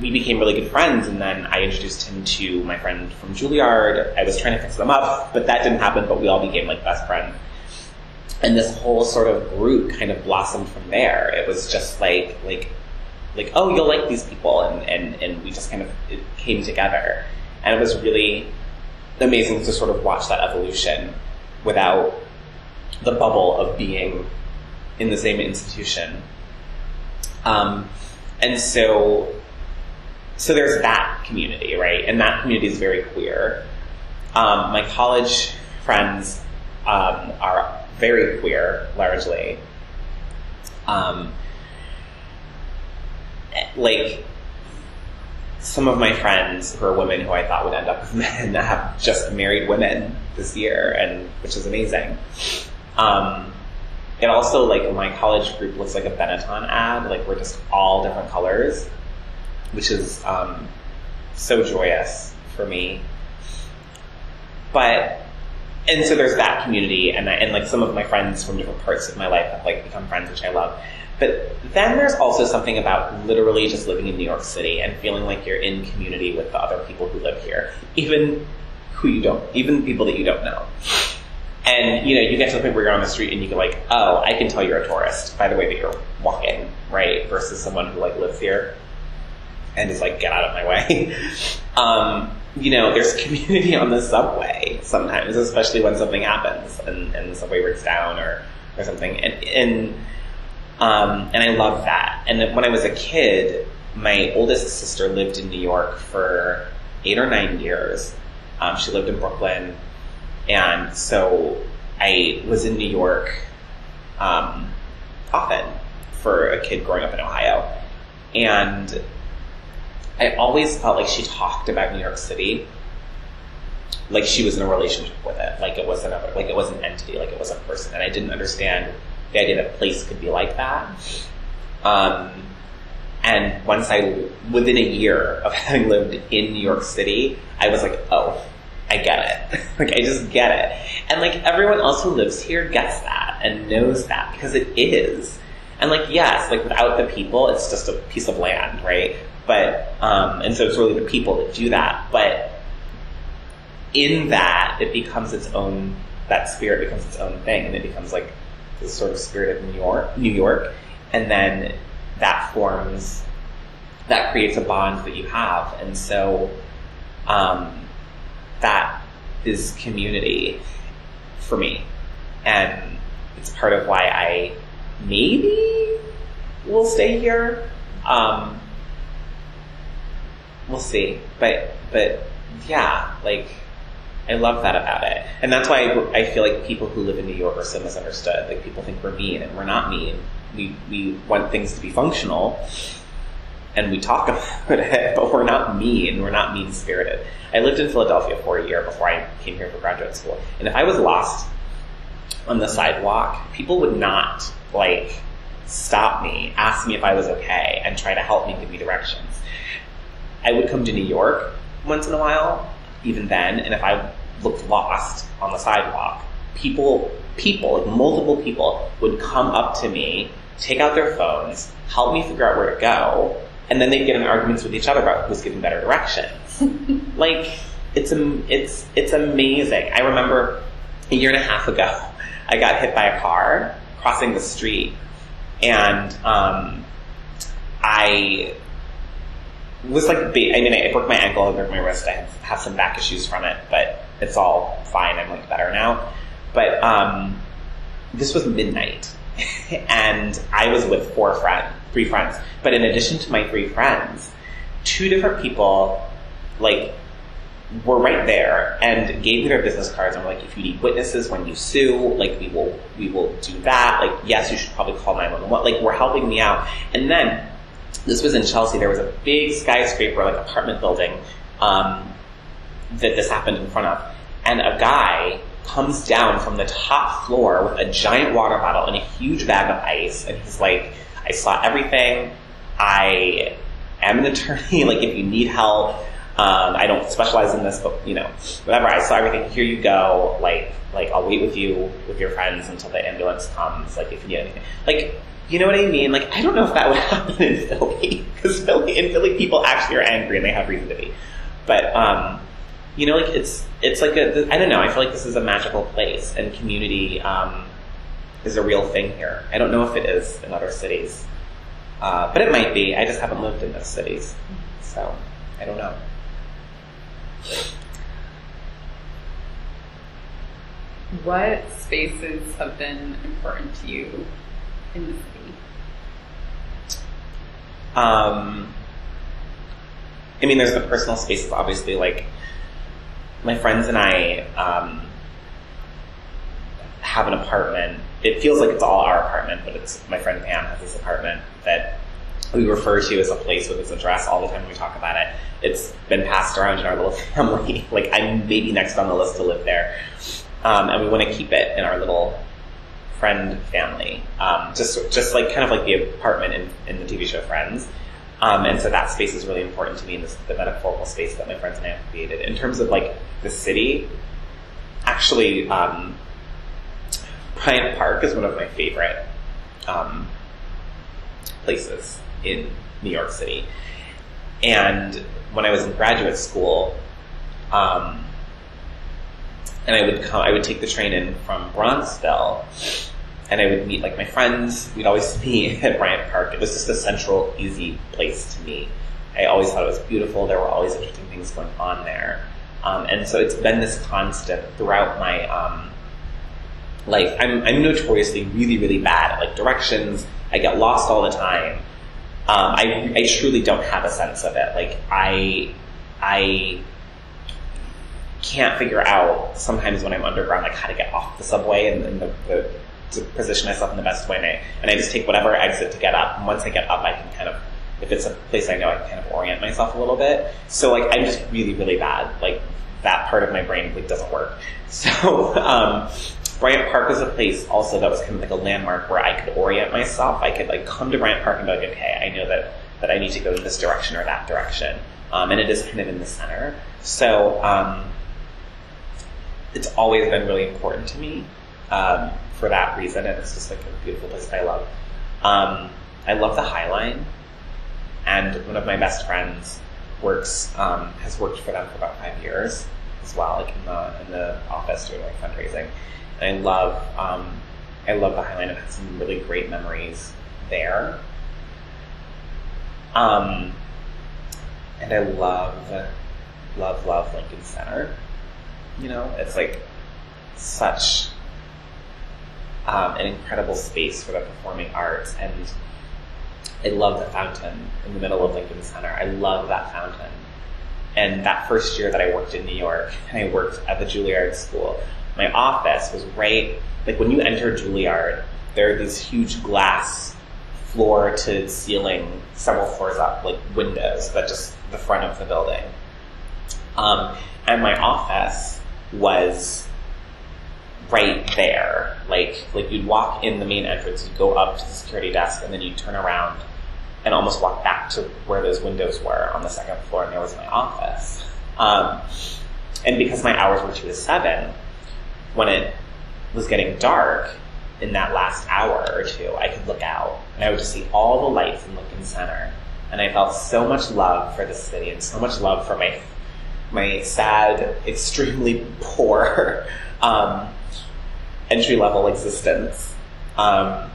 Speaker 2: we became really good friends, and then I introduced him to my friend from Juilliard. I was trying to fix them up, but that didn't happen, but we all became like best friends. And this whole sort of group kind of blossomed from there. It was just like, like, like, oh, you'll like these people, and, and, and we just kind of, came together. And it was really amazing to sort of watch that evolution without the bubble of being in the same institution. Um, and so so there's that community, right? And that community is very queer. Um, my college friends um, are very queer, largely. Um, like some of my friends who are women who I thought would end up with [laughs] men have just married women this year, and which is amazing. Um, it also like my college group looks like a Benetton ad. Like we're just all different colors which is um, so joyous for me. But and so there's that community, and I, and like some of my friends from different parts of my life have like become friends, which I love. But then there's also something about literally just living in New York City and feeling like you're in community with the other people who live here, even who you don't, even people that you don't know. And you know, you get to the point where you're on the street and you go like, "Oh, I can tell you're a tourist by the way that you're walking," right? Versus someone who like lives here and is like, "Get out of my way." [laughs] um, you know, there's [laughs] community on the subway sometimes, especially when something happens and, and the subway breaks down or or something. And and um, and I love that. And when I was a kid, my oldest sister lived in New York for eight or nine years. Um, she lived in Brooklyn and so I was in New York um, often for a kid growing up in Ohio. And I always felt like she talked about New York City like she was in a relationship with it, like it was another, like it was an entity, like it was a person, and I didn't understand the idea that place could be like that. Um, and once I, within a year of [laughs] having lived in New York City, I was like, oh, I get it. [laughs] like I just get it. And like everyone else who lives here gets that and knows that because it is. And like yes, like without the people, it's just a piece of land, right? But um, and so it's really the people that do that. But in that, it becomes its own. That spirit becomes its own thing, and it becomes like this sort of spirit of New York, New York, and then that forms, that creates a bond that you have, and so. Um, that is community for me. And it's part of why I maybe will stay here. Um, we'll see. But, but yeah, like, I love that about it. And that's why I, I, feel like people who live in New York are so misunderstood. Like, people think we're mean, and we're not mean. We, we want things to be functional and we talk [laughs] about it, but we're not mean. We're not mean spirited. I lived in Philadelphia for a year before I came here for graduate school, and if I was lost on the sidewalk, people would not like stop me, ask me if I was okay, and try to help me give me directions. I would come to New York once in a while, even then, and if I looked lost on the sidewalk, people, people, like multiple people, would come up to me, take out their phones, help me figure out where to go, and then they'd get in arguments with each other about who's giving better directions. [laughs] like it's it's it's amazing. I remember a year and a half ago, [laughs] I got hit by a car crossing the street, and um, I was like, I mean, I broke my ankle, I broke my wrist, I have some back issues from it, but it's all fine. I'm like better now. But um, this was midnight, [laughs] and I was with four friends, three friends. But in addition to my three friends, two different people, like, were right there and gave me their business cards and were like, if you need witnesses when you sue, like, we will, we will do that. Like, yes, you should probably call 911. Like, we're helping me out. And then, this was in Chelsea, there was a big skyscraper, like apartment building, um, that this happened in front of. And a guy comes down from the top floor with a giant water bottle and a huge bag of ice, and he's like, I saw everything. I am an [laughs] attorney. like, if you need help, um, I don't specialize in this, but you know, whatever. I saw everything. Here you go. Like, like I'll wait with you with your friends until the ambulance comes. Like, if you need anything, like, you know what I mean? Like, I don't know if that would [laughs] happen in Philly because Philly in Philly people actually are angry and they have reason to be. But um, you know, like it's it's like a I don't know. I feel like this is a magical place and community um, is a real thing here. I don't know if it is in other cities, uh, but it might be. I just haven't lived in those cities, so I don't know.
Speaker 1: What spaces have been important to you in city?
Speaker 2: Um, I mean, there's the personal spaces, obviously, like my friends and I um, have an apartment. It feels like it's all our apartment, but it's my friend Pam has this apartment that we refer to as a place with its address all the time when we talk about it. It's been passed around in our little [laughs] family. like I'm maybe next on the list to live there, um, and we want to keep it in our little friend family. Um, just just like kind of like the apartment in, in the TV show Friends. Um, and so that space is really important to me, this, the metaphorical space that my friends and I have created. In terms of like the city, actually, um, Bryant Park is one of my favorite um, places in New York City. And when I was in graduate school, um, and I would come, I would take the train in from Bronxville, and I would meet like my friends. We'd always [laughs] meet at Bryant Park. It was just a central, easy place to meet. I always thought it was beautiful. There were always interesting things going on there, um, and so it's been this constant throughout my um, life. I'm, I'm notoriously really, really bad at like directions. I get lost all the time. Um, I, I truly don't have a sense of it. Like I, I can't figure out sometimes when I'm underground, like how to get off the subway and, and the, the, to position myself in the best way. And I, just take whatever exit to get up. And once I get up, I can kind of, if it's a place I know, I can kind of orient myself a little bit. So like I'm just really, really bad. Like that part of my brain like doesn't work. [laughs] So, um, Bryant Park was a place also that was kind of like a landmark where I could orient myself. I could like come to Bryant Park and be like, okay, I know that, that I need to go in this direction or that direction. Um, and it is kind of in the center. So, um, it's always been really important to me, um, for that reason. And it's just like a beautiful place that I love. Um, I love the High Line. And one of my best friends works, um, has worked for them for about five years as well, like in the, in the office doing like fundraising. And I love um, I love the High Line. I've had some really great memories there. Um, and I love love love Lincoln Center. You know, it's like such um, an incredible space for the performing arts, and I love the fountain in the middle of Lincoln Center. I love that fountain. And that first year that I worked in New York, and I worked at the Juilliard School, my office was right, like when you enter Juilliard, there are these huge glass floor to ceiling, several floors up, like windows that just the front of the building. Um, and my office was right there. Like, like you'd walk in the main entrance, you'd go up to the security desk, and then you'd turn around and almost walk back to where those windows were on the second floor, and there was my office. Um, and because my hours were two to seven, when it was getting dark in that last hour or two, I could look out and I would just see all the lights in Lincoln Center. And I felt so much love for the city and so much love for my my sad, extremely [laughs] poor um, entry level existence. Um,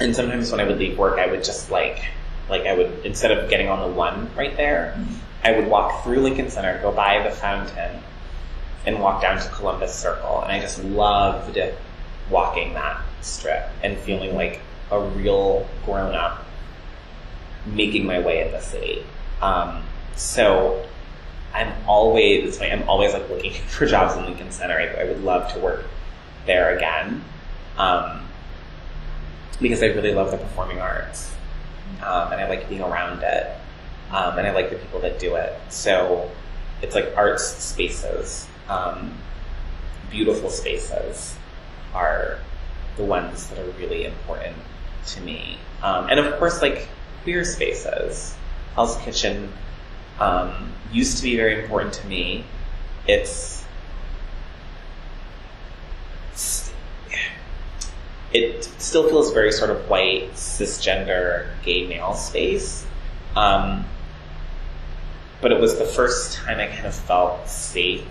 Speaker 2: and sometimes when I would leave work, I would just like, like I would instead of getting on the one right there, I would walk through Lincoln Center, go by the fountain, and walk down to Columbus Circle. And I just loved walking that strip and feeling like a real grown up making my way in the city. Um, so I'm always, I'm always like looking [laughs] for jobs in Lincoln Center. I, I would love to work there again. Um, because I really love the performing arts. Um, and I like being around it. Um, and I like the people that do it. So it's like arts spaces um, beautiful spaces are the ones that are really important to me. Um, and of course, like queer spaces. Hell's Kitchen um, used to be very important to me. It's, it's it still feels very sort of white, cisgender, gay male space. Um, but it was the first time I kind of felt safe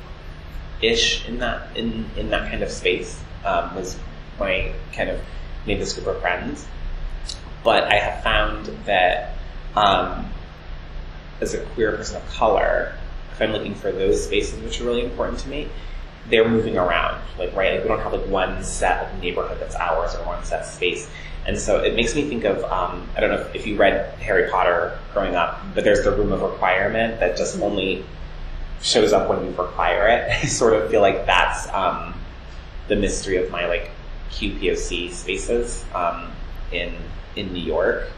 Speaker 2: ish in that in in that kind of space um, was when I kind of made this group of friends. But I have found that um, as a queer person of color, if I'm looking for those spaces which are really important to me, they're moving around. Like right, like we don't have like one set of neighborhood that's ours or one set space. And so it makes me think of um, I don't know if, if you read Harry Potter growing up, but there's the room of requirement that just only shows up when you require it. [laughs] I sort of feel like that's um, the mystery of my like QPOC spaces um, in in New York.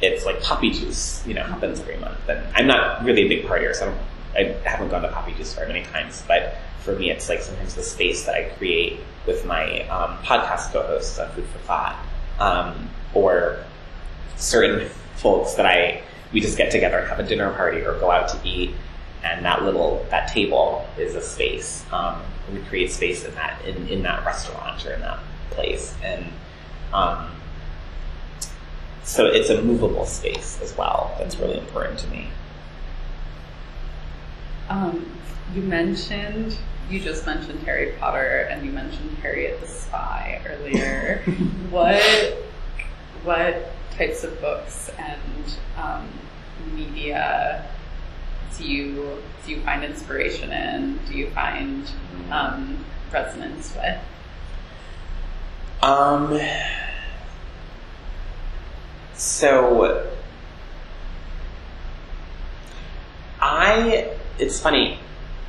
Speaker 2: It's like Papi Juice, you know, happens every month, and I'm not really a big partier, so I, don't, I haven't gone to Papi Juice very many times. But for me, it's like sometimes the space that I create with my um, podcast co-hosts on Food 4 Thot, um, or certain folks that I we just get together and have a dinner party or go out to eat and that little that table is a space. Um, we create space in that in, in that restaurant or in that place, and um, so it's a movable space as well. That's really important to me.
Speaker 1: Um, you mentioned you just mentioned Harry Potter and you mentioned Harriet the Spy earlier. [laughs] what what types of books and um, media do you do you find inspiration in? Do you find um, resonance with?
Speaker 2: Um. So I it's funny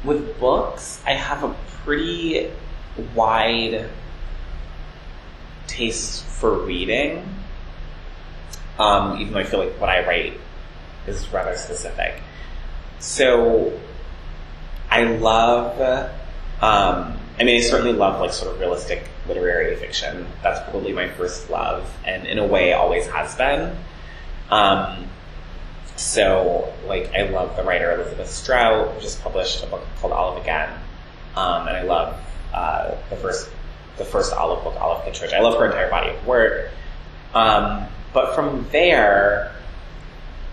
Speaker 2: with books. I have a pretty wide taste for reading. Um, even though I feel like what I write is rather specific. So I love, um, I mean, I certainly love like sort of realistic literary fiction. That's probably my first love, and in a way, always has been. Um, so, like, I love the writer Elizabeth Strout, who just published a book called Olive Again, um, and I love uh, the first the first Olive book, Olive Kitteridge. I love her entire body of work. Um, but from there,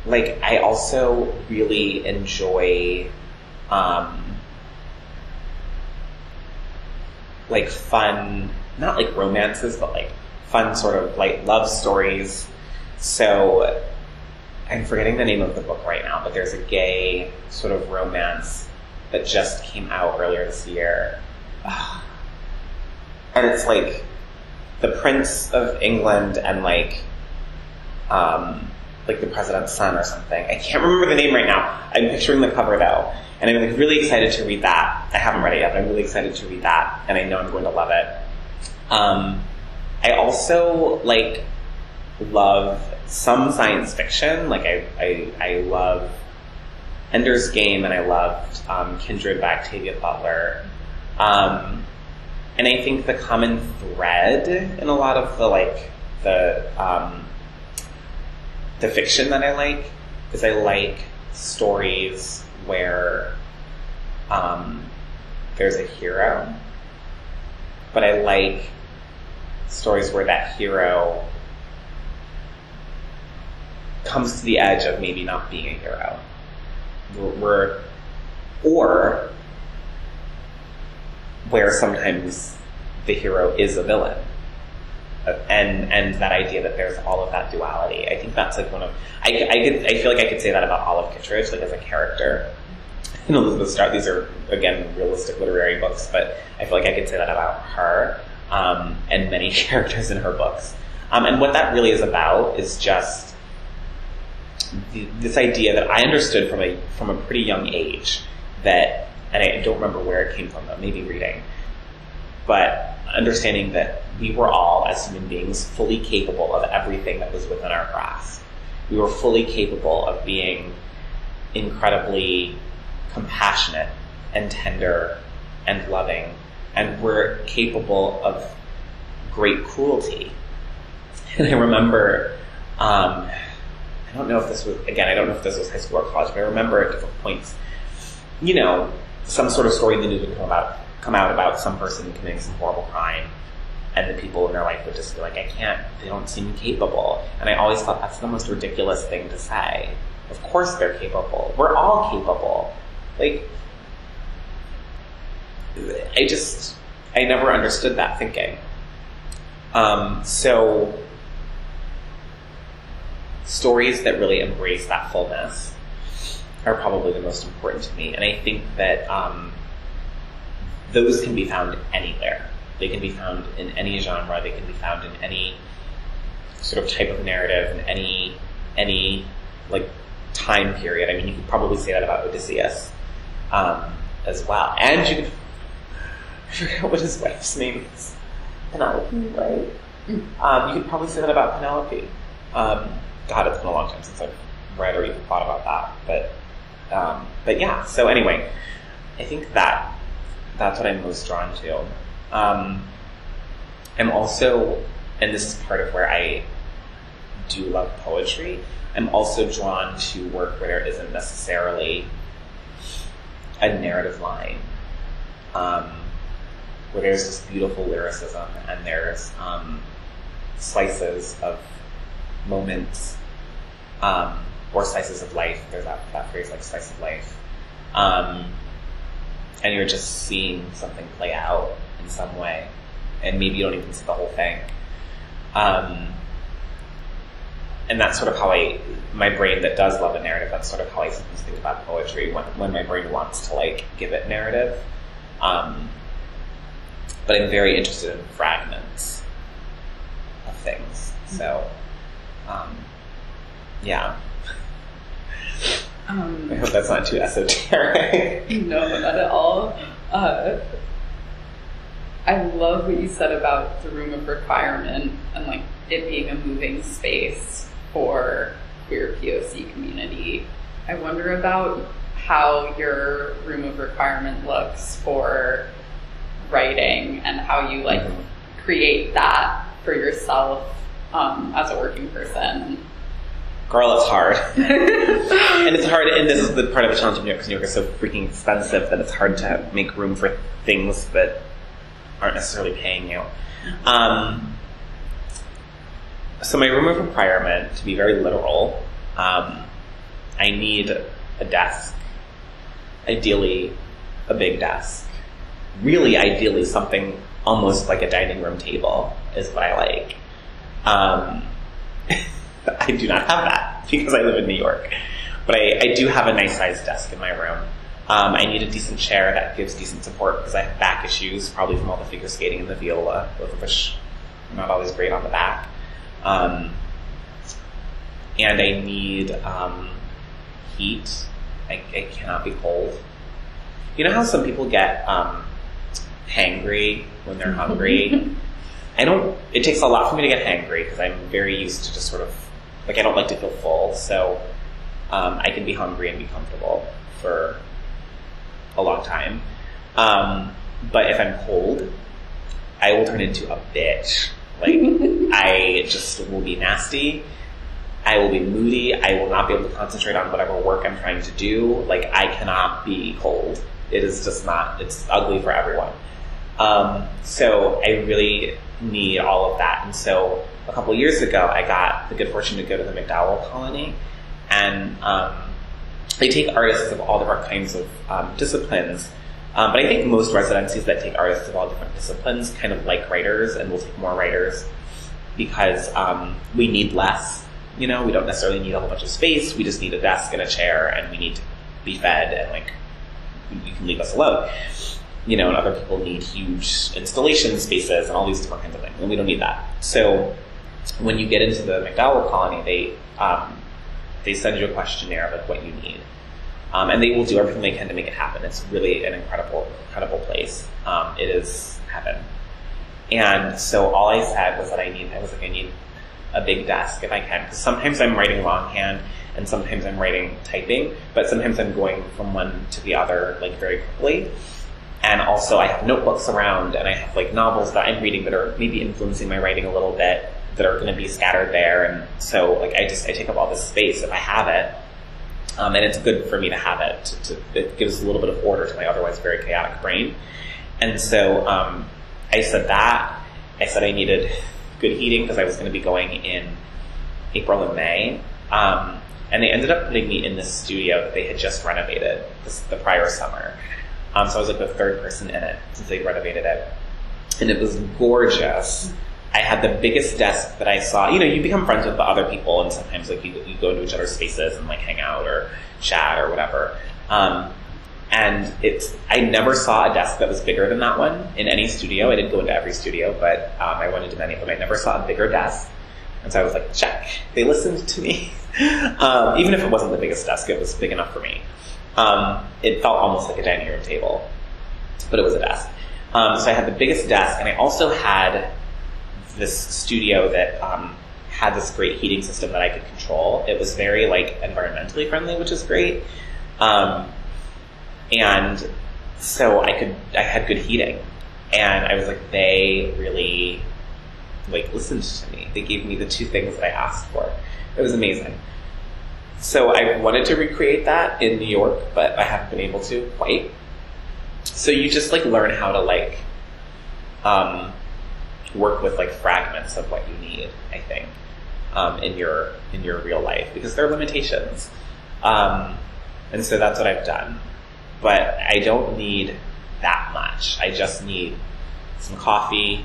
Speaker 2: like, I also really enjoy, um, like fun, not like romances, but like fun sort of like love stories. So I'm forgetting the name of the book right now, but there's a gay sort of romance that just came out earlier this year. [sighs] And it's like the Prince of England and like um, like the president's son or something. I can't remember the name right now. I'm picturing the cover though, and I'm like really excited to read that. I haven't read it yet, but I'm really excited to read that, and I know I'm going to love it. Um, I also like love some science fiction. Like I, I, I love Ender's Game, and I loved um, Kindred by Octavia Butler. Um, and I think the common thread in a lot of the like the um, the fiction that I like is I like stories where um, there's a hero, but I like stories where that hero comes to the edge of maybe not being a hero. Where, or where sometimes the hero is a villain. Uh, and and that idea that there's all of that duality. I think that's like one of I, I could I feel like I could say that about Olive Kitteridge, like as a character. And Elizabeth Strout, these are again realistic literary books, but I feel like I could say that about her um, and many [laughs] characters in her books. Um, and what that really is about is just the, this idea that I understood from a from a pretty young age that, and I don't remember where it came from, though, maybe reading, but understanding that we were all, as human beings, fully capable of everything that was within our grasp. We were fully capable of being incredibly compassionate and tender and loving, and we're capable of great cruelty. [laughs] And I remember, um, I don't know if this was, again, I don't know if this was high school or college, but I remember at different points, you know, some sort of story in the news would come about, come out about some person committing some horrible crime, and the people in their life would just be like, I can't, they don't seem capable. And I always thought that's the most ridiculous thing to say. Of course they're capable. We're all capable. Like, I just, I never understood that thinking. Um, so, stories that really embrace that fullness are probably the most important to me. And I think that um, those can be found anywhere. They can be found in any genre. They can be found in any sort of type of narrative, in any any like time period. I mean, you could probably say that about Odysseus um, as well. And you could I [laughs] forget what his wife's name is. Penelope, right? Um, you could probably say that about Penelope. Um, God, it's been a long time since I've read or even thought about that. But um, but yeah. So anyway, I think that that's what I'm most drawn to. Um, I'm also, and this is part of where I do love poetry. I'm also drawn to work where there isn't necessarily a narrative line um, where there's this beautiful lyricism and there's um, slices of moments um, or slices of life. There's that, that phrase like slice of life. Um, and you're just seeing something play out in some way. And maybe you don't even see the whole thing. Um, and that's sort of how I, my brain that does love a narrative, that's sort of how I sometimes think about poetry when, when my brain wants to like give it narrative. Um, but I'm very interested in fragments of things. So, um, yeah.
Speaker 1: Um,
Speaker 2: I hope that's not too esoteric.
Speaker 1: no, not at all. Uh, I love what you said about the room of requirement and like it being a moving space for queer POC community. I wonder about how your room of requirement looks for writing and how you like
Speaker 2: Mhm.
Speaker 1: create that for yourself um, as a working person.
Speaker 2: Girl, it's hard. [laughs] and it's hard, and this is the part of the challenge of New York, because New York is so freaking expensive that it's hard to make room for things that aren't necessarily paying you. Um, so my room of requirement, to be very literal, um, I need a desk. Ideally, a big desk. Really, ideally, something almost like a dining room table is what I like. Um, [laughs] [laughs] I do not have that because I live in New York. But I, I do have a nice sized desk in my room. Um, I need a decent chair that gives decent support because I have back issues, probably from all the figure skating and the viola, both of which are not always great on the back. Um, and I need um, heat. I, I cannot be cold. You know how some people get um, hangry when they're hungry? [laughs] I don't. It takes a lot for me to get hangry because I'm very used to just sort of like I don't like to feel full, so um, I can be hungry and be comfortable for a long time. Um, but if I'm cold, I will turn into a bitch. Like [laughs] I just will be nasty. I will be moody. I will not be able to concentrate on whatever work I'm trying to do. Like I cannot be cold. It is just not. It's ugly for everyone. Um, so I really need all of that. And so a couple years ago, I got the good fortune to go to the MacDowell Colony, and um, they take artists of all different kinds of um, disciplines. Um, but I think most residencies that take artists of all different disciplines kind of like writers and will take more writers because um, we need less. You know, we don't necessarily need a whole bunch of space. We just need a desk and a chair, and we need to be fed, and like you can leave us alone you know, and other people need huge installation spaces and all these different kinds of things, and we don't need that. So when you get into the MacDowell colony, they um, they send you a questionnaire of like what you need, um, and they will do everything they can to make it happen. It's really an incredible, incredible place. Um, it is heaven. And so all I said was that I need, I was like, I need a big desk if I can, because sometimes I'm writing longhand and sometimes I'm writing typing, but sometimes I'm going from one to the other like very quickly. And also I have notebooks around and I have like novels that I'm reading that are maybe influencing my writing a little bit that are going to be scattered there. And so like I just, I take up all this space if I have it. Um, and it's good for me to have it. To, to, it gives a little bit of order to my otherwise very chaotic brain. And so um, I said that. I said I needed good heating because I was going to be going in April and May. Um, and they ended up putting me in this studio that they had just renovated this, the prior summer. Um, so I was like the third person in it since they renovated it. And it was gorgeous. I had the biggest desk that I saw. You know, you become friends with the other people, and sometimes like you, you go into each other's spaces and like hang out or chat or whatever. Um, and it's I never saw a desk that was bigger than that one in any studio. I didn't go into every studio, but um, I went into many of them. I never saw a bigger desk, and so I was like, check. They listened to me, [laughs] um, even if it wasn't the biggest desk. It was big enough for me. Um, it felt almost like a dining room table, but it was a desk. Um, so I had the biggest desk, and I also had this studio that um, had this great heating system that I could control. It was very like environmentally friendly, which is great. Um, and so I could, I had good heating, and I was like, they really like listened to me. They gave me the two things that I asked for. It was amazing. So I wanted to recreate that in New York, but I haven't been able to quite. So you just like learn how to like um, work with like fragments of what you need. I think um, in your in your real life because there are limitations, um, and so that's what I've done. But I don't need that much. I just need some coffee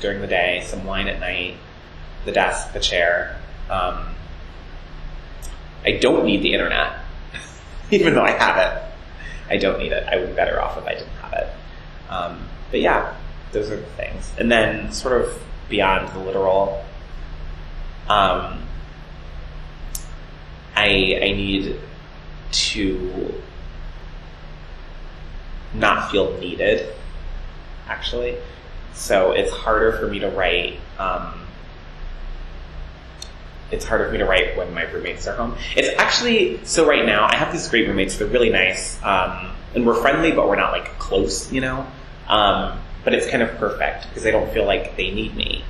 Speaker 2: during the day, some wine at night, the desk, the chair. Um, I don't need the internet, [laughs] even though I have it. I don't need it. I would be better off if I didn't have it. Um, but yeah, those are the things. And then, sort of beyond the literal, um, I I need to not feel needed. Actually, so it's harder for me to write. Um, it's harder for me to write when my roommates are home. It's actually so right now I have these great roommates. They're really nice, um, and we're friendly, but we're not like close, you know. Um, but it's kind of perfect because they don't feel like they need me.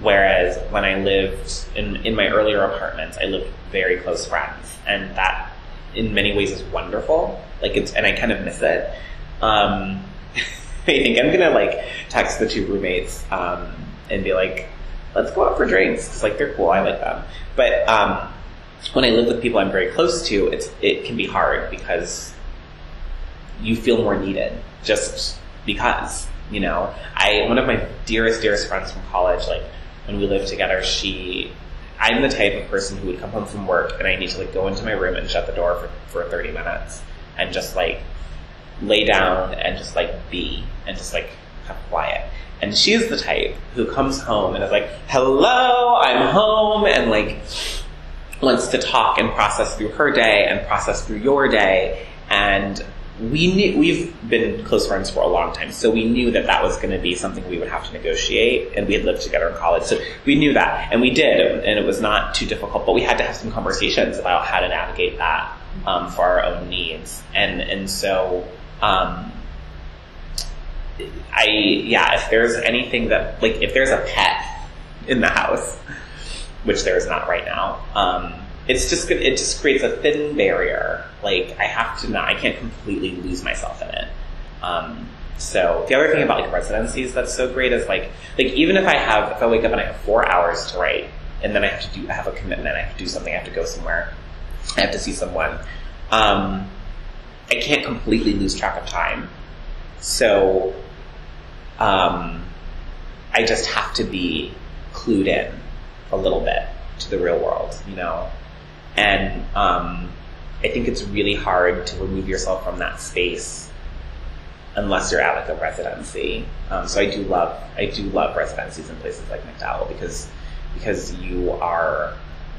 Speaker 2: Whereas when I lived in in my earlier apartments, I lived very close friends, and that in many ways is wonderful. Like it's and I kind of miss it. Um, [laughs] I think I'm gonna like text the two roommates um, and be like, let's go out for drinks because like they're cool. I like them. But um, when I live with people I'm very close to, it's it can be hard because you feel more needed just because you know. I one of my dearest dearest friends from college, like when we lived together, she. I'm the type of person who would come home from work and I need to like go into my room and shut the door for, for 30 minutes and just like lay down and just like be and just like have quiet. And she's the type who comes home and is like, hello, I'm home, and like wants to talk and process through her day and process through your day. And we knew, we've been close friends for a long time, so we knew that that was going to be something we would have to negotiate, and we had lived together in college, so we knew that, and we did, and it was not too difficult, but we had to have some conversations about how to navigate that um, for our own needs, and and so um, I yeah, if there's anything that like if there's a pet in the house, which there is not right now, um, it's just it just creates a thin barrier. Like I have to not, I can't completely lose myself in it. Um, so the other thing about like residencies that's so great is like like even if I have if I wake up and I have four hours to write and then I have to do I have a commitment I have to do something I have to go somewhere I have to see someone um, I can't completely lose track of time so um, I just have to be clued in a little bit to the real world, you know? And um, I think it's really hard to remove yourself from that space unless you're at like a residency. Um, so I do love I do love residencies in places like MacDowell because because you are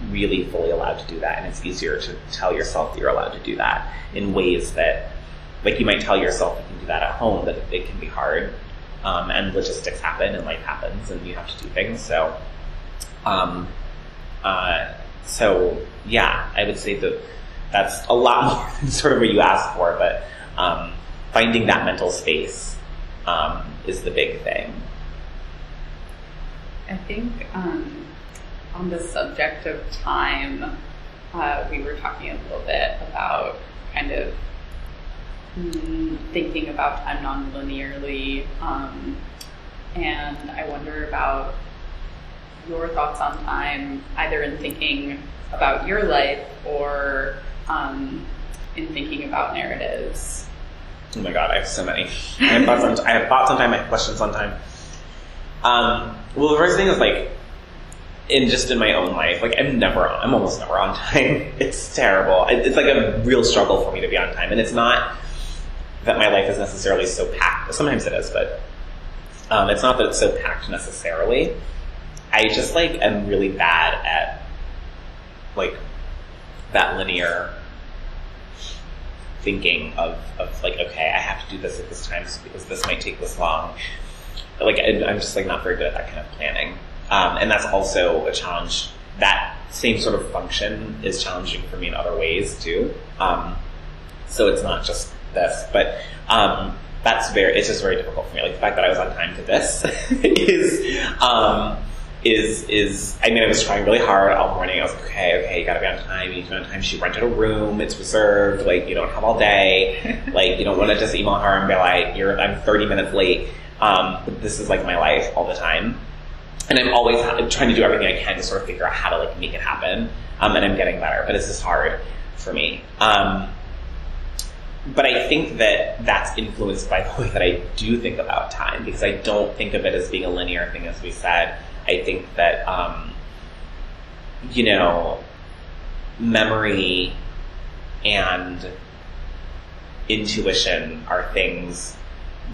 Speaker 2: really fully allowed to do that, and it's easier to tell yourself that you're allowed to do that in ways that like you might tell yourself you can do that at home, but it can be hard um, and logistics happen and life happens and you have to do things. So, um, uh, so yeah, I would say that that's a lot [laughs] more than sort of what you asked for, but um, finding that mental space um, is the big thing.
Speaker 1: I think um, on the subject of time, uh, we were talking a little bit about kind of thinking about time non-linearly, um, and I wonder about your thoughts on time, either in thinking about your life or um, in thinking about narratives.
Speaker 2: Oh my god, I have so many. I have thoughts on. I have thoughts on time. I have questions on time. Um, well, the first thing is like, in just in my own life, like I'm never, on, I'm almost never on time. [laughs] It's terrible. It's like a real struggle for me to be on time, and it's not that my life is necessarily so packed. Sometimes it is, but um, it's not that it's so packed necessarily. I just like am really bad at like that linear thinking of, of like, okay, I have to do this at this time because this might take this long. Like, I'm just like not very good at that kind of planning. Um, and that's also a challenge. That same sort of function is challenging for me in other ways too. Um, so it's not just this, but um, that's very, it's just very difficult for me. Like the fact that I was on time to this [laughs] is, um, is is I mean I was trying really hard all morning. I was like, okay, okay, you gotta be on time. You need to be on time. She rented a room. It's reserved. Like you don't have all day. [laughs] like you don't want to just email her and be like, you're I'm 30 minutes late. Um, but this is like my life all the time, and I'm always trying to do everything I can to sort of figure out how to like make it happen. Um, and I'm getting better, but it's just hard for me. Um, but I think that that's influenced by the way that I do think about time because I don't think of it as being a linear thing, as we said. I think that, um, you know, memory and intuition are things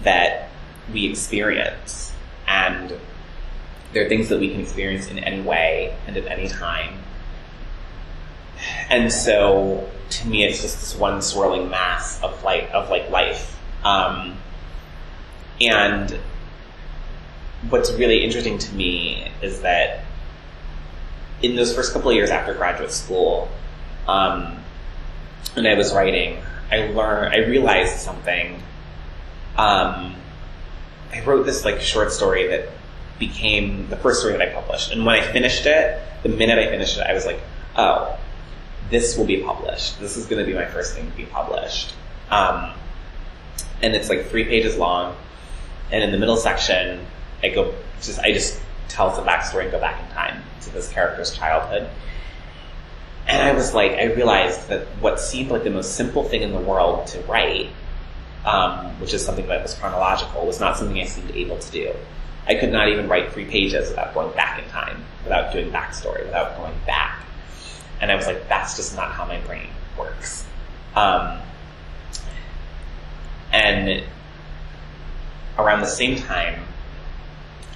Speaker 2: that we experience. And they're things that we can experience in any way and at any time. And so, to me, it's just this one swirling mass of like of like life. Um, and what's really interesting to me is that in those first couple of years after graduate school, um, when I was writing, I learned, I realized something. Um, I wrote this like short story that became the first story that I published, and when I finished it, the minute I finished it, I was like, oh, this will be published. This is going to be my first thing to be published. Um, and it's like three pages long, and in the middle section, I go just I just tell the backstory and go back in time to this character's childhood. And I was like, I realized that what seemed like the most simple thing in the world to write, um, which is something that was chronological, was not something I seemed able to do. I could not even write three pages without going back in time, without doing backstory, without going back. And I was like, that's just not how my brain works. Um, and around the same time,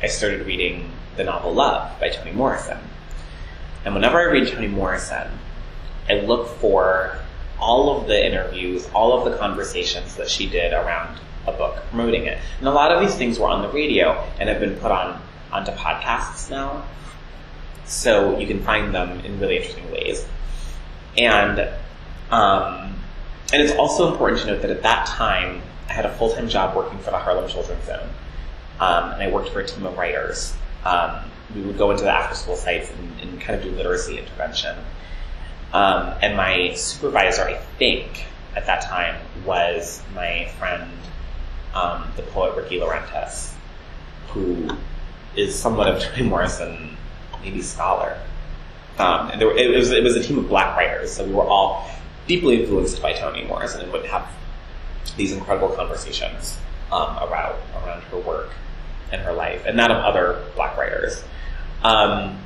Speaker 2: I started reading the novel Love by Toni Morrison. And whenever I read Toni Morrison, I look for all of the interviews, all of the conversations that she did around a book, promoting it. And a lot of these things were on the radio and have been put on onto podcasts now. So you can find them in really interesting ways. And um, and it's also important to note that at that time, I had a full time job working for the Harlem Children's Zone um, and I worked for a team of writers. Um, we would go into the after school sites and, and kind of do literacy intervention. Um, and my supervisor, I think, at that time, was my friend, um, the poet Rickey Laurentiis, who is somewhat of Toni Morrison, maybe scholar. Um, and were, it, was, it was a team of black writers, so we were all deeply influenced by Toni Morrison and would have these incredible conversations um, around around her work and her life, and that of other black writers. Um,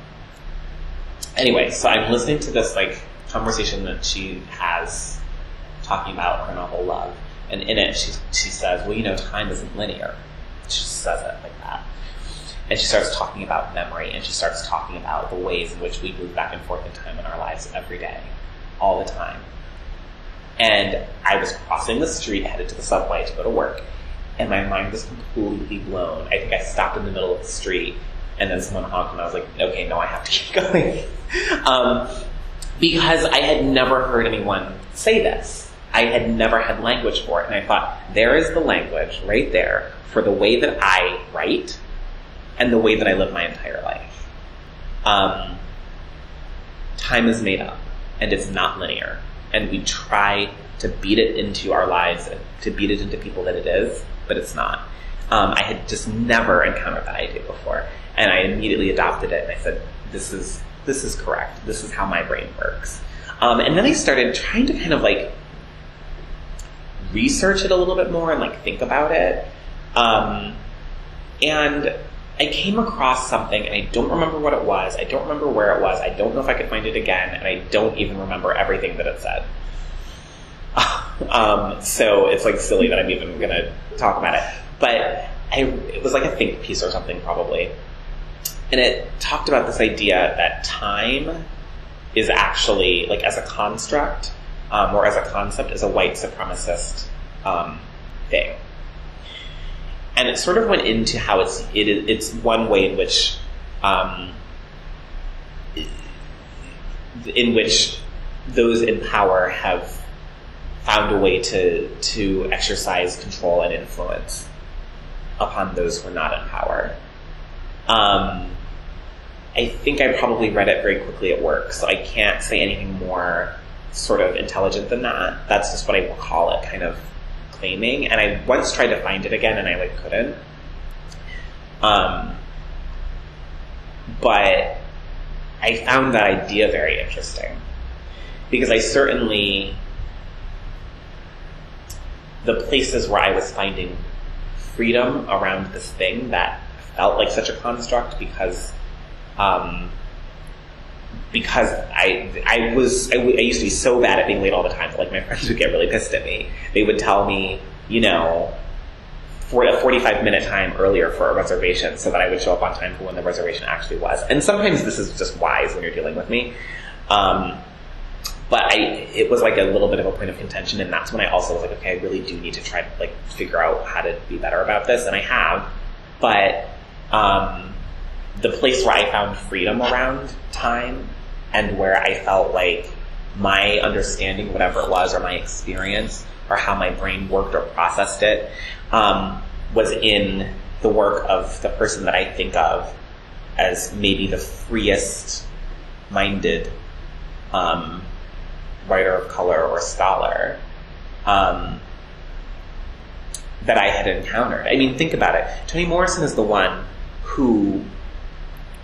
Speaker 2: anyway, so I'm listening to this like conversation that she has talking about her novel Love, and in it she she says, "Well, you know, time isn't linear." She says it like that, and she starts talking about memory, and she starts talking about the ways in which we move back and forth in time in our lives every day, all the time. And I was crossing the street, headed to the subway to go to work, and my mind was completely blown. I think I stopped in the middle of the street, and then someone honked, and I was like, okay, no, I have to [laughs] keep going. um, because I had never heard anyone say this. I had never had language for it, and I thought, there is the language right there for the way that I write and the way that I live my entire life. Um, time is made up, and it's not linear, and we try to beat it into our lives to beat it into people that it is, but it's not. Um, I had just never encountered that idea before, and I immediately adopted it. And I said, "This is this is correct. This is how my brain works." Um, and then I started trying to kind of like research it a little bit more and like think about it. Um, and I came across something, and I don't remember what it was. I don't remember where it was. I don't know if I could find it again, and I don't even remember everything that it said. [laughs] um, so it's like silly that I'm even going to talk about it. But I, it was like a think piece or something probably. And it talked about this idea that time is actually, like as a construct, um, or as a concept, is a white supremacist um, thing. And it sort of went into how it's, it, it's one way in which, um, in which those in power have found a way to to exercise control and influence upon those who are not in power. Um, I think I probably read it very quickly at work, so I can't say anything more sort of intelligent than that. That's just what I will call it kind of claiming. And I once tried to find it again, and I like couldn't. Um, but I found that idea very interesting because I certainly the places where I was finding freedom around this thing that felt like such a construct because um, because I I was I, used to be so bad at being late all the time that like my friends would get really pissed at me. They would tell me, you know, for a 45 minute time earlier for a reservation so that I would show up on time for when the reservation actually was. And sometimes this is just wise when you're dealing with me. Um, but I, it was like a little bit of a point of contention, and that's when I also was like, okay, I really do need to try to like figure out how to be better about this, and I have. But um, the place where I found freedom around time and where I felt like my understanding, whatever it was, or my experience, or how my brain worked or processed it, um, was in the work of the person that I think of as maybe the freest minded um, writer of color or scholar um, that I had encountered. I mean, think about it. Toni Morrison is the one who,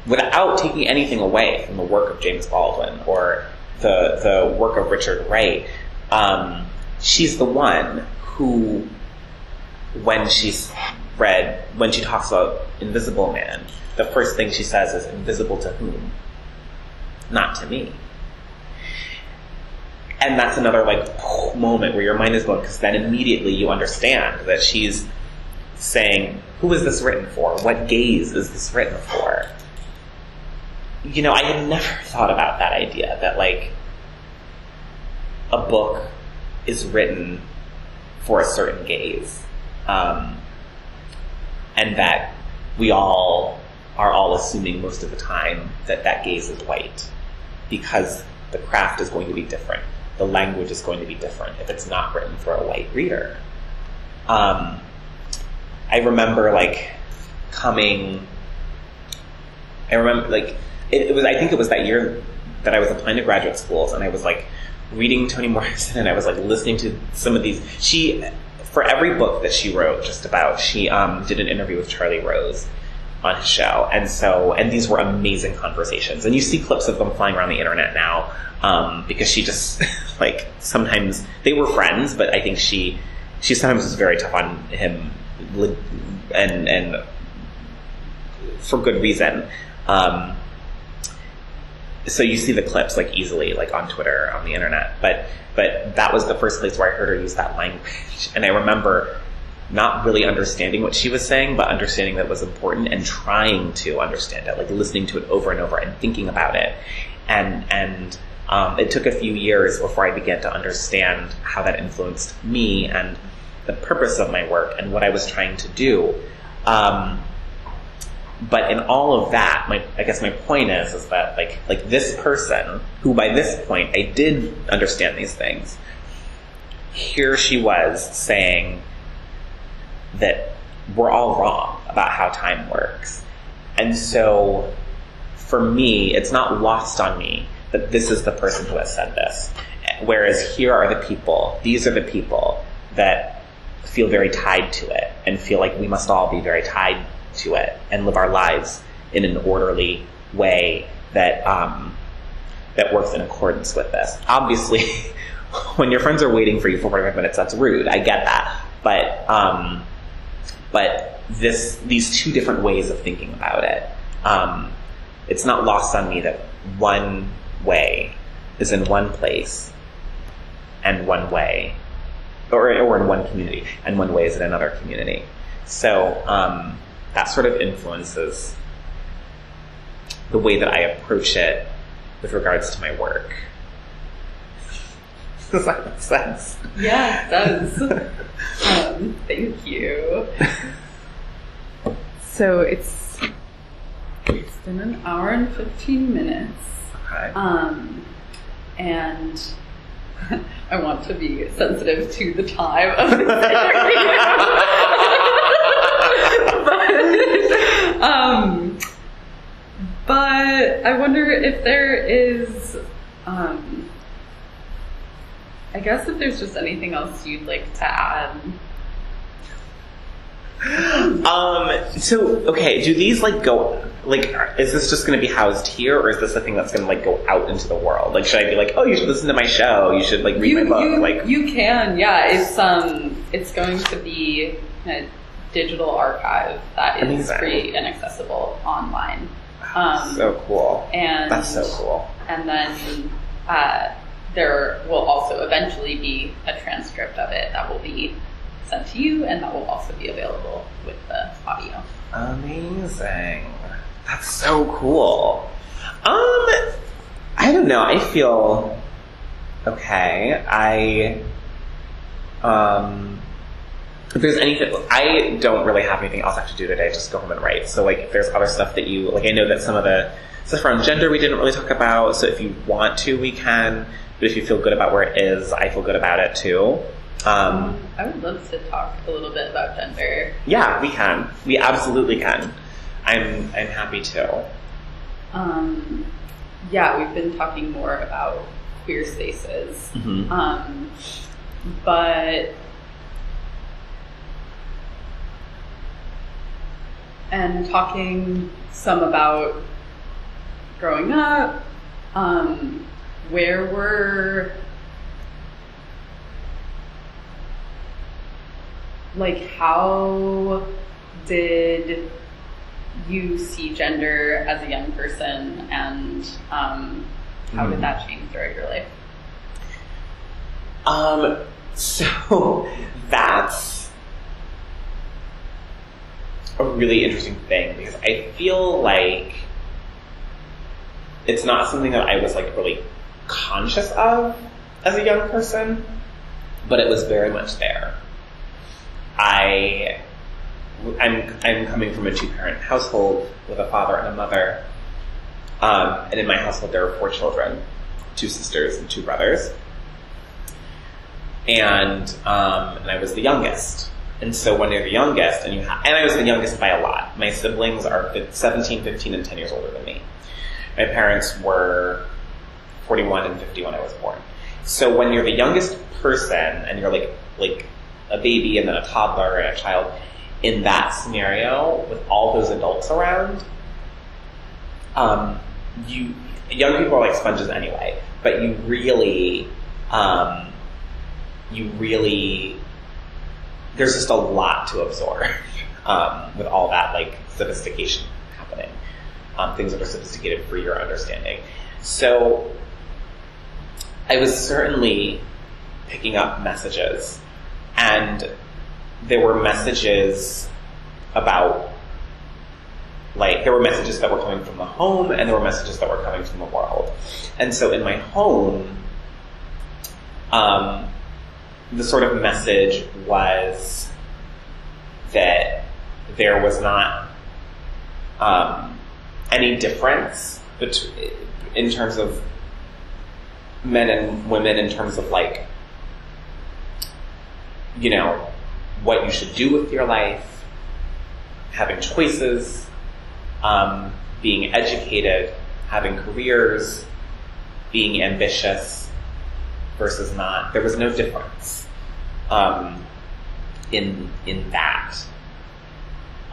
Speaker 2: without taking anything away from the work of James Baldwin or the the work of Richard Wright, um, she's the one who, when she's read, when she talks about Invisible Man, the first thing she says is, "Invisible to whom? Not to me." and that's another like moment where your mind is going because then immediately you understand that she's saying who is this written for what gaze is this written for you know i had never thought about that idea that like a book is written for a certain gaze um, and that we all are all assuming most of the time that that gaze is white because the craft is going to be different the language is going to be different if it's not written for a white reader. Um, I remember like coming. I remember like it, it, was. I think it was that year that I was applying to graduate schools, and I was like reading Toni [laughs] Morrison, and I was like listening to some of these. She for every book that she wrote, just about, she um, did an interview with Charlie Rose on his show, and so and these were amazing conversations, and you see clips of them flying around the internet now um, because she just [laughs] like sometimes they were friends, but I think she she sometimes was very tough on him and and for good reason. Um, so you see the clips like easily like on Twitter on the internet, but but that was the first place where I heard her use that language, and I remember not really understanding what she was saying, but understanding that was important and trying to understand it, like listening to it over and over and thinking about it, and and um, it took a few years before I began to understand how that influenced me and the purpose of my work and what I was trying to do. Um, but in all of that, my, I guess my point is, is that like, like this person, who by this point I did understand these things, here she was saying that we're all wrong about how time works. And so, for me, it's not lost on me that this is the person who has said this. Whereas here are the people, these are the people that feel very tied to it and feel like we must all be very tied to it and live our lives in an orderly way that um, that works in accordance with this. Obviously, [laughs] when your friends are waiting for you for 45 minutes, that's rude. I get that, but um, but this these two different ways of thinking about it. Um, it's not lost on me that one way is in one place and one way, or, or in one community, and one way is in another community. So um, that sort of influences the way that I approach it with regards to my work. [laughs] Does that make sense?
Speaker 1: Yeah, it does. [laughs] um, thank you. So it's it's been an hour and fifteen minutes.
Speaker 2: Okay.
Speaker 1: Um, and [laughs] I want to be sensitive to the time of this interview. But, [laughs] um, but I wonder if there is, um, I guess if there's just anything else you'd like to add.
Speaker 2: Um. So, okay. Do these like go? Like, is this just going to be housed here, or is this a thing that's going to like go out into the world? Like, should I be like, oh, you should listen to my show. You should like read
Speaker 1: you,
Speaker 2: my book.
Speaker 1: you,
Speaker 2: like,
Speaker 1: you can, yeah. It's um, it's going to be a digital archive that is
Speaker 2: Amazing.
Speaker 1: free and accessible online. Um,
Speaker 2: so cool.
Speaker 1: and
Speaker 2: That's so cool.
Speaker 1: And then uh, there will also eventually be a transcript of it that will be sent to you, and that will also be available with the audio.
Speaker 2: Amazing. That's so cool. Um, I don't know. I feel okay. I um. If there's anything, I don't really have anything else I have to do today. Just go home and write. So, like, if there's other stuff that you like, I know that some of the stuff around gender we didn't really talk about. So, if you want to, we can. But if you feel good about where it is, I feel good about it too. Um,
Speaker 1: I would love to talk a little bit about gender.
Speaker 2: yeah, we can. We absolutely can. I'm I'm happy to.
Speaker 1: Um, yeah, we've been talking more about queer spaces,
Speaker 2: Mhm.
Speaker 1: um, but and talking some about growing up, um, where were like how did you see gender as a young person and um, how
Speaker 2: Hmm.
Speaker 1: did that change throughout your life?
Speaker 2: Um, [laughs] so that's a really interesting thing because I feel like it's not something that I was like really conscious of as a young person, but it was very much there. I I'm I'm coming from a two parent household with a father and a mother. Um, and in my household there are four children, two sisters and two brothers and um, and I was the youngest. And so when you're the youngest, and you ha- and I was the youngest by a lot. My siblings are fif- 17, 15, and 10 years older than me. My parents were 41 and 50 when I was born. So when you're the youngest person, and you're like like a baby and then a toddler and a child, in that scenario with all those adults around, um, you young people are like sponges anyway, but you really um, you really there's just a lot to absorb um, with all that like sophistication happening. Um, things that are sophisticated for your understanding. So I was certainly picking up messages, and there were messages about like there were messages that were coming from the home and there were messages that were coming from the world. And so in my home, um, the sort of message was that there was not um, any difference bet- in terms of men and women in terms of like you know what you should do with your life having choices um, being educated having careers being ambitious versus not. There was no difference um, in in that,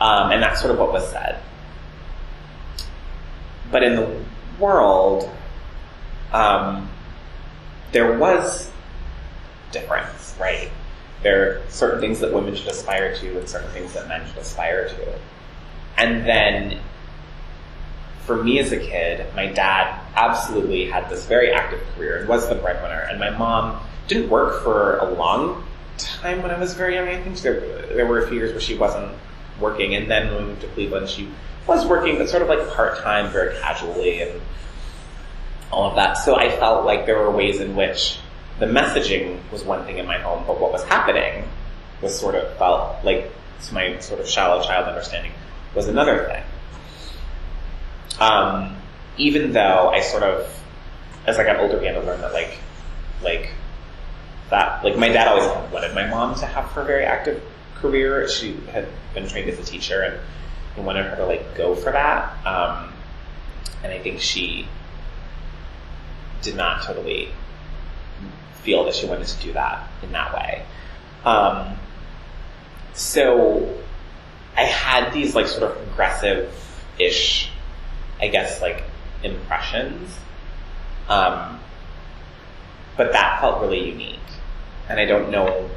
Speaker 2: um, and that's sort of what was said. But in the world, um, there was difference, right? There are certain things that women should aspire to, and certain things that men should aspire to, and then for me as a kid, my dad absolutely had this very active career and was the breadwinner, and my mom didn't work for a long time when I was very young. I think there, there were a few years where she wasn't working, and then when we moved to Cleveland, she was working, but sort of like part time, very casually, and all of that. So I felt like there were ways in which the messaging was one thing in my home, but what was happening was sort of felt like to my sort of shallow child understanding was another thing. Um, even though I sort of, as I got older, began to learn that like, like that, like my dad always wanted my mom to have her very active career. She had been trained as a teacher and, and wanted her to like go for that. Um, and I think she did not totally feel that she wanted to do that in that way. Um, so I had these like sort of progressive-ish, I guess, like impressions. Um, but that felt really unique. And I don't know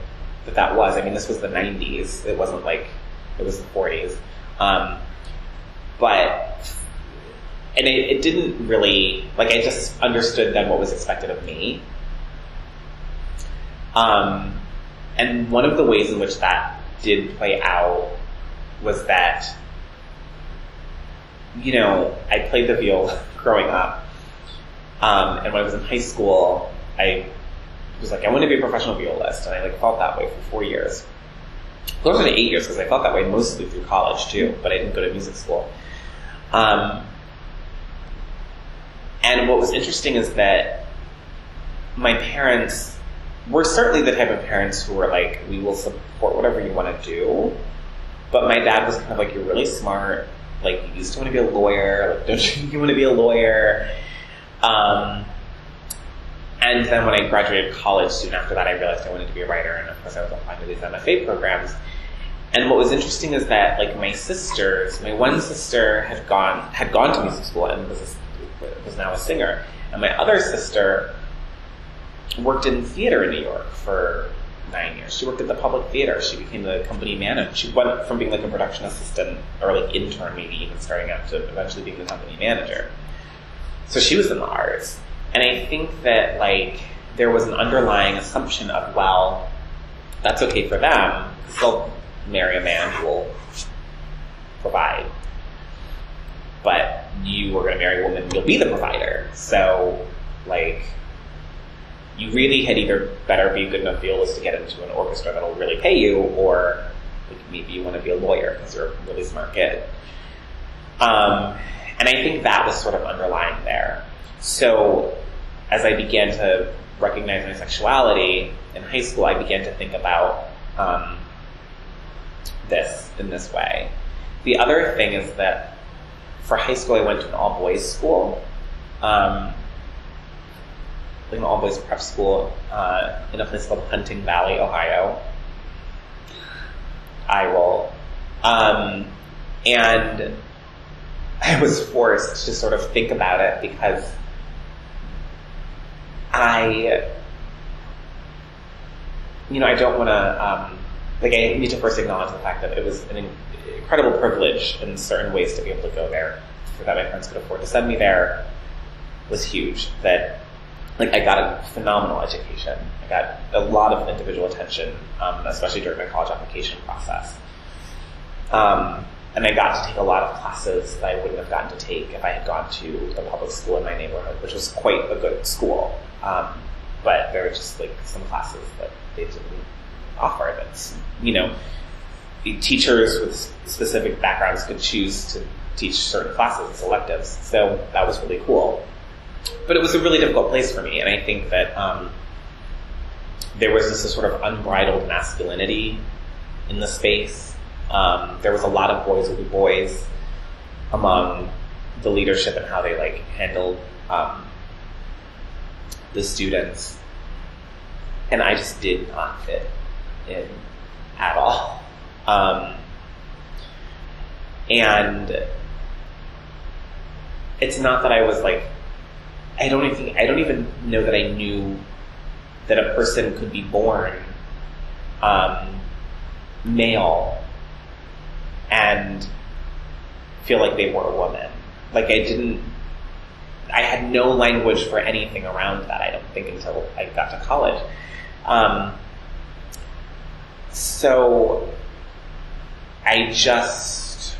Speaker 2: that that was. I mean, this was the 90s. It wasn't like, it was the 40s. Um, but, and it, it didn't really, like, I just understood then what was expected of me. Um, and one of the ways in which that did play out was that, you know, I played the viol [laughs] growing up. Um, and when I was in high school, I was like, I want to be a professional violist, and I like felt that way for four years. Closer to eight years because I felt that way mostly through college too, but I didn't go to music school. Um, and what was interesting is that my parents were certainly the type of parents who were like, we will support whatever you want to do. But my dad was kind of like, you're really smart. Like, you used want to be a lawyer. Like, don't [laughs] you, you want to be a lawyer? Um, and then when I graduated college, soon after that, I realized I wanted to be a writer, and of course, I was applying to these MFA programs. And what was interesting is that, like, my sisters, my one sister had gone had gone to music school and was a, was now a singer, and my other sister worked in theater in New York for nine years. She worked at the public theater. She became the company manager. She went from being like a production assistant or like intern, maybe even starting out, to eventually being the company manager. So she was in the arts. And I think that like there was an underlying assumption of, well, that's okay for them, because they'll marry a man who will provide. But you are going to marry a woman, you'll be the provider. So, like, you really had either better be a good enough violist to get into an orchestra that'll really pay you, or like, maybe you want to be a lawyer because you're a really smart kid. Um, and I think that was sort of underlying there. So as I began to recognize my sexuality in high school, I began to think about um, this in this way. The other thing is that for high school, I went to an all boys school, um, an all boys prep school uh, in a place called Hunting Valley, Ohio. I roll. Um, and I was forced to sort of think about it because I, you know, I don't want to, um, like, I need to first acknowledge the fact that it was an incredible privilege in certain ways to be able to go there. For that my parents could afford to send me there was huge. That, like, I got a phenomenal education. I got a lot of individual attention, um, especially during my college application process. Um, and I got to take a lot of classes that I wouldn't have gotten to take if I had gone to the public school in my neighborhood, which was quite a good school. Um, but there were just like some classes that they didn't offer. That's you know, teachers with specific backgrounds could choose to teach certain classes as electives. So that was really cool. But it was a really difficult place for me, and I think that um, there was this sort of unbridled masculinity in the space. Um, there was a lot of boys will be boys among the leadership and how they like handled um, the students, and I just did not fit in at all. Um, and it's not that I was like, I don't even, I don't even know that I knew that a person could be born um, male and feel like they were a woman. Like I didn't I had no language for anything around that, I don't think, until I got to college. Um, so I just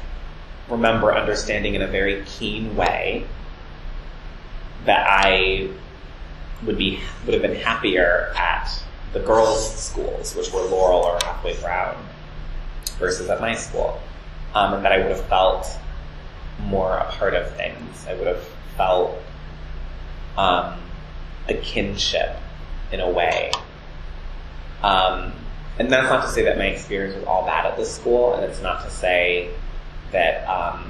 Speaker 2: remember understanding in a very keen way that I would be would have been happier at the girls' schools, which were Laurel or Hathaway Brown, versus at my school, um, and that I would have felt more a part of things. I would have felt um, a kinship in a way. Um, and that's not to say that my experience was all bad at this school, and it's not to say that um,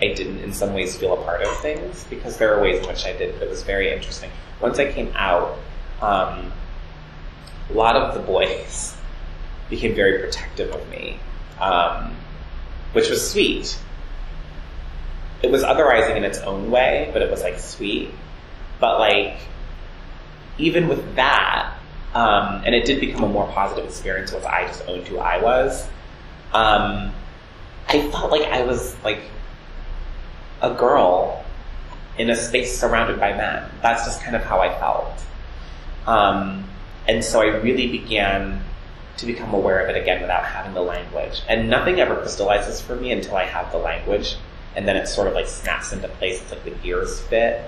Speaker 2: I didn't in some ways feel a part of things because there are ways in which I did. But it was very interesting. Once I came out, um, a lot of the boys became very protective of me, um, which was sweet. It was otherizing in its own way, but it was like sweet. But like, even with that, um, and it did become a more positive experience once I just owned who I was. Um, I felt like I was like a girl in a space surrounded by men. That's just kind of how I felt. Um, and so I really began to become aware of it again without having the language. And nothing ever crystallizes for me until I have the language. And then it sort of like snaps into place. It's like the gears fit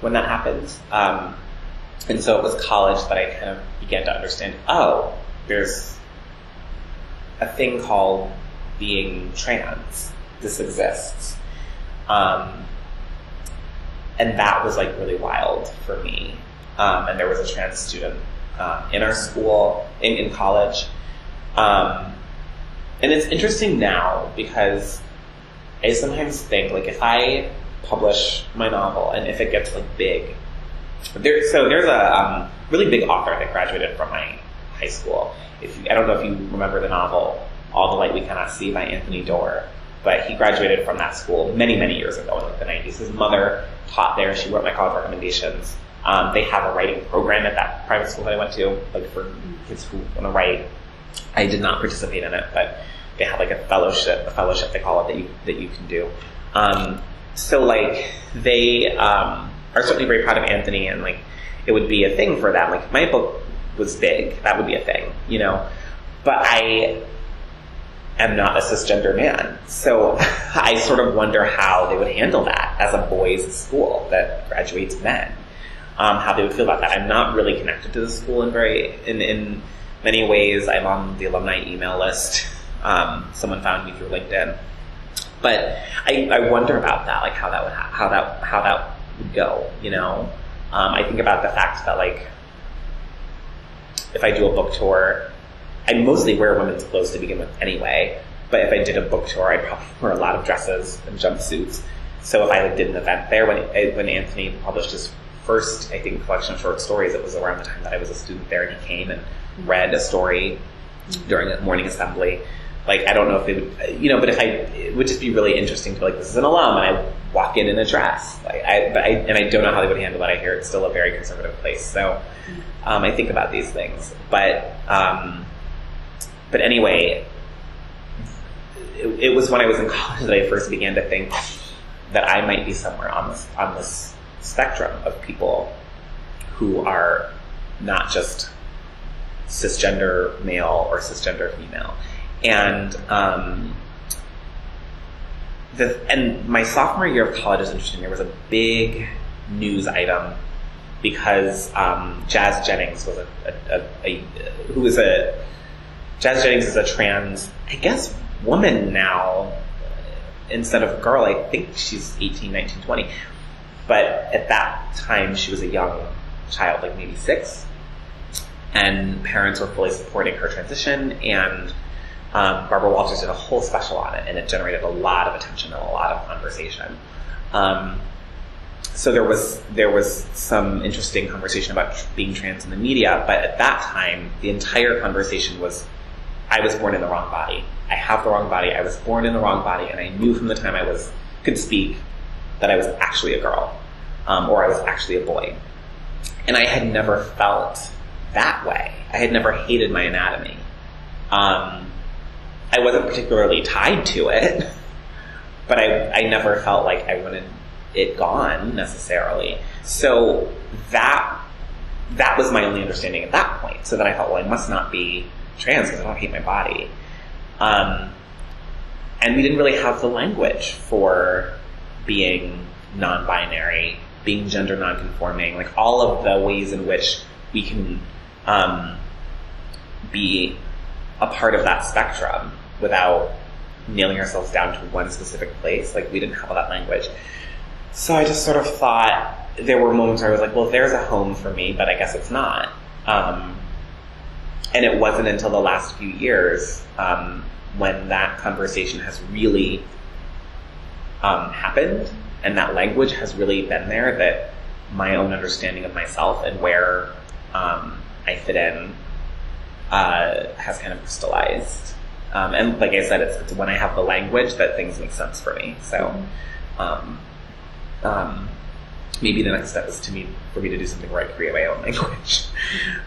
Speaker 2: when that happens. Um, and so it was college that I kind of began to understand, oh, there's a thing called being trans. This exists. Um, and that was like really wild for me. Um, and there was a trans student uh, in our school, in, in college. Um, and it's interesting now because I sometimes think like if I publish my novel and if it gets like big, there, so there's a um, really big author that graduated from my high school. If you, I don't know if you remember the novel All the Light We Cannot See by Anthony Doerr, but he graduated from that school many, many years ago in like the 90s. His mother taught there. She wrote my college recommendations. Um, they have a writing program at that private school that I went to, like for kids who want to write. I did not participate in it, but they have like a fellowship, a fellowship they call it that you that you can do. Um, so like they um, are certainly very proud of Anthony, and like it would be a thing for them. Like my book was big, that would be a thing, you know. But I am not a cisgender man, so [laughs] I sort of wonder how they would handle that as a boys' school that graduates men. Um, how they would feel about that. I'm not really connected to the school in very in in many ways. I'm on the alumni email list. Um, someone found me through LinkedIn, but I, I wonder about that, like how that would ha- how that how that would go. You know, um, I think about the fact that like if I do a book tour, I mostly wear women's clothes to begin with anyway. But if I did a book tour, I'd probably wear a lot of dresses and jumpsuits. So if I did an event there when when Anthony published his first, I think, collection of short stories, it was around the time that I was a student there, and he came and read a story during a morning assembly. Like I don't know if it would, you know, but if I, it would just be really interesting to like this is an alum, and I walk in in a dress. Like I, but I, and I don't know how they would handle that. I hear it's still a very conservative place, so um, I think about these things. But um, but anyway, it, it was when I was in [laughs] college that I first began to think that I might be somewhere on this on this spectrum of people who are not just cisgender male or cisgender female. And um, the, and my sophomore year of college is interesting. There was a big news item because um, Jazz Jennings was a, a, a, a who was a Jazz Jennings is a trans, I guess, woman now instead of girl. I think she's 18, 19, 20. But at that time, she was a young child, like maybe six. And parents were fully supporting her transition. And um, Barbara Walters did a whole special on it, and it generated a lot of attention and a lot of conversation. Um, so there was there was some interesting conversation about being trans in the media, but at that time, the entire conversation was, I was born in the wrong body. I have the wrong body. I was born in the wrong body, and I knew from the time I was could speak that I was actually a girl, um, or I was actually a boy. And I had never felt that way. I had never hated my anatomy. Um, I wasn't particularly tied to it, [laughs] but I, I never felt like I wanted it gone necessarily. So that that was my only understanding at that point. So then I thought, well, I must not be trans because I don't hate my body. Um, and we didn't really have the language for being non-binary, being gender non-conforming, like all of the ways in which we can um, be a part of that spectrum without nailing ourselves down to one specific place. Like we didn't have all that language. So I just sort of thought there were moments where I was like, well, there's a home for me, but I guess it's not. Um, and it wasn't until the last few years um, when that conversation has really um, happened, and that language has really been there. That my own understanding of myself and where um, I fit in uh, has kind of crystallized. Um, and like I said, it's, it's when I have the language that things make sense for me. So, um, um, maybe the next step is to me for me to do something where I create my own language. [laughs]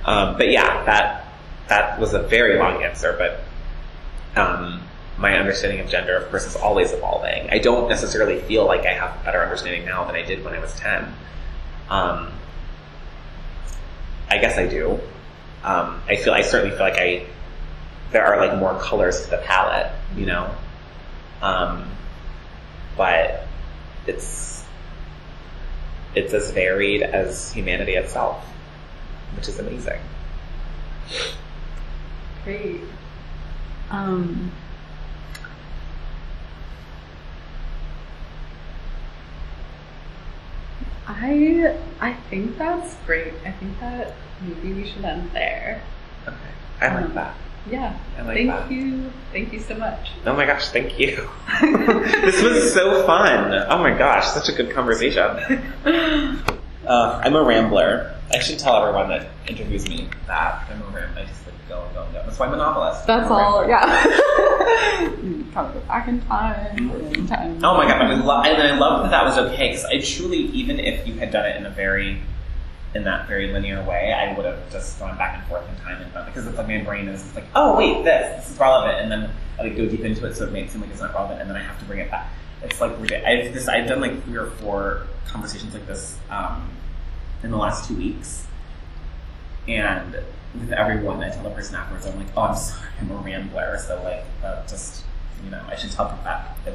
Speaker 2: Um, but yeah, that that was a very long answer, but um, my understanding of gender, of course, is always evolving. I don't necessarily feel like I have a better understanding now than I did when I was ten. Um, I guess I do. Um, I feel I certainly feel like I there are like more colors to the palette, you know. Um, but it's it's as varied as humanity itself, which is amazing.
Speaker 1: Great. Um, I I think that's great. I think that maybe we should end there.
Speaker 2: Okay, I like
Speaker 1: Um,
Speaker 2: that.
Speaker 1: Yeah.
Speaker 2: I like
Speaker 1: Thank
Speaker 2: that.
Speaker 1: you. Thank you so much.
Speaker 2: Oh my gosh, thank you. [laughs] this was so fun. Oh my gosh, such a good conversation. [laughs] Uh, I'm a rambler. I should tell everyone that interviews me that I'm a rambler. I just like go and go. That's why novelist.
Speaker 1: That's all. Yeah. You kind of go back in time. in time.
Speaker 2: Oh my god, I lo- and I love that that was okay because I truly, even if you had done it in a very, in that very linear way, I would have just gone back and forth in time and because it's like my brain is like, oh wait, this, this is relevant, and then I like go deep into it so it makes it seem like it's not relevant, and then I have to bring it back. It's like I've this I've done like three or four conversations like this um, in the last two weeks, and with everyone, I tell the person afterwards, I'm like, oh, I'm sorry, I'm a rambler, so like, uh, just you know, I should tell them that at the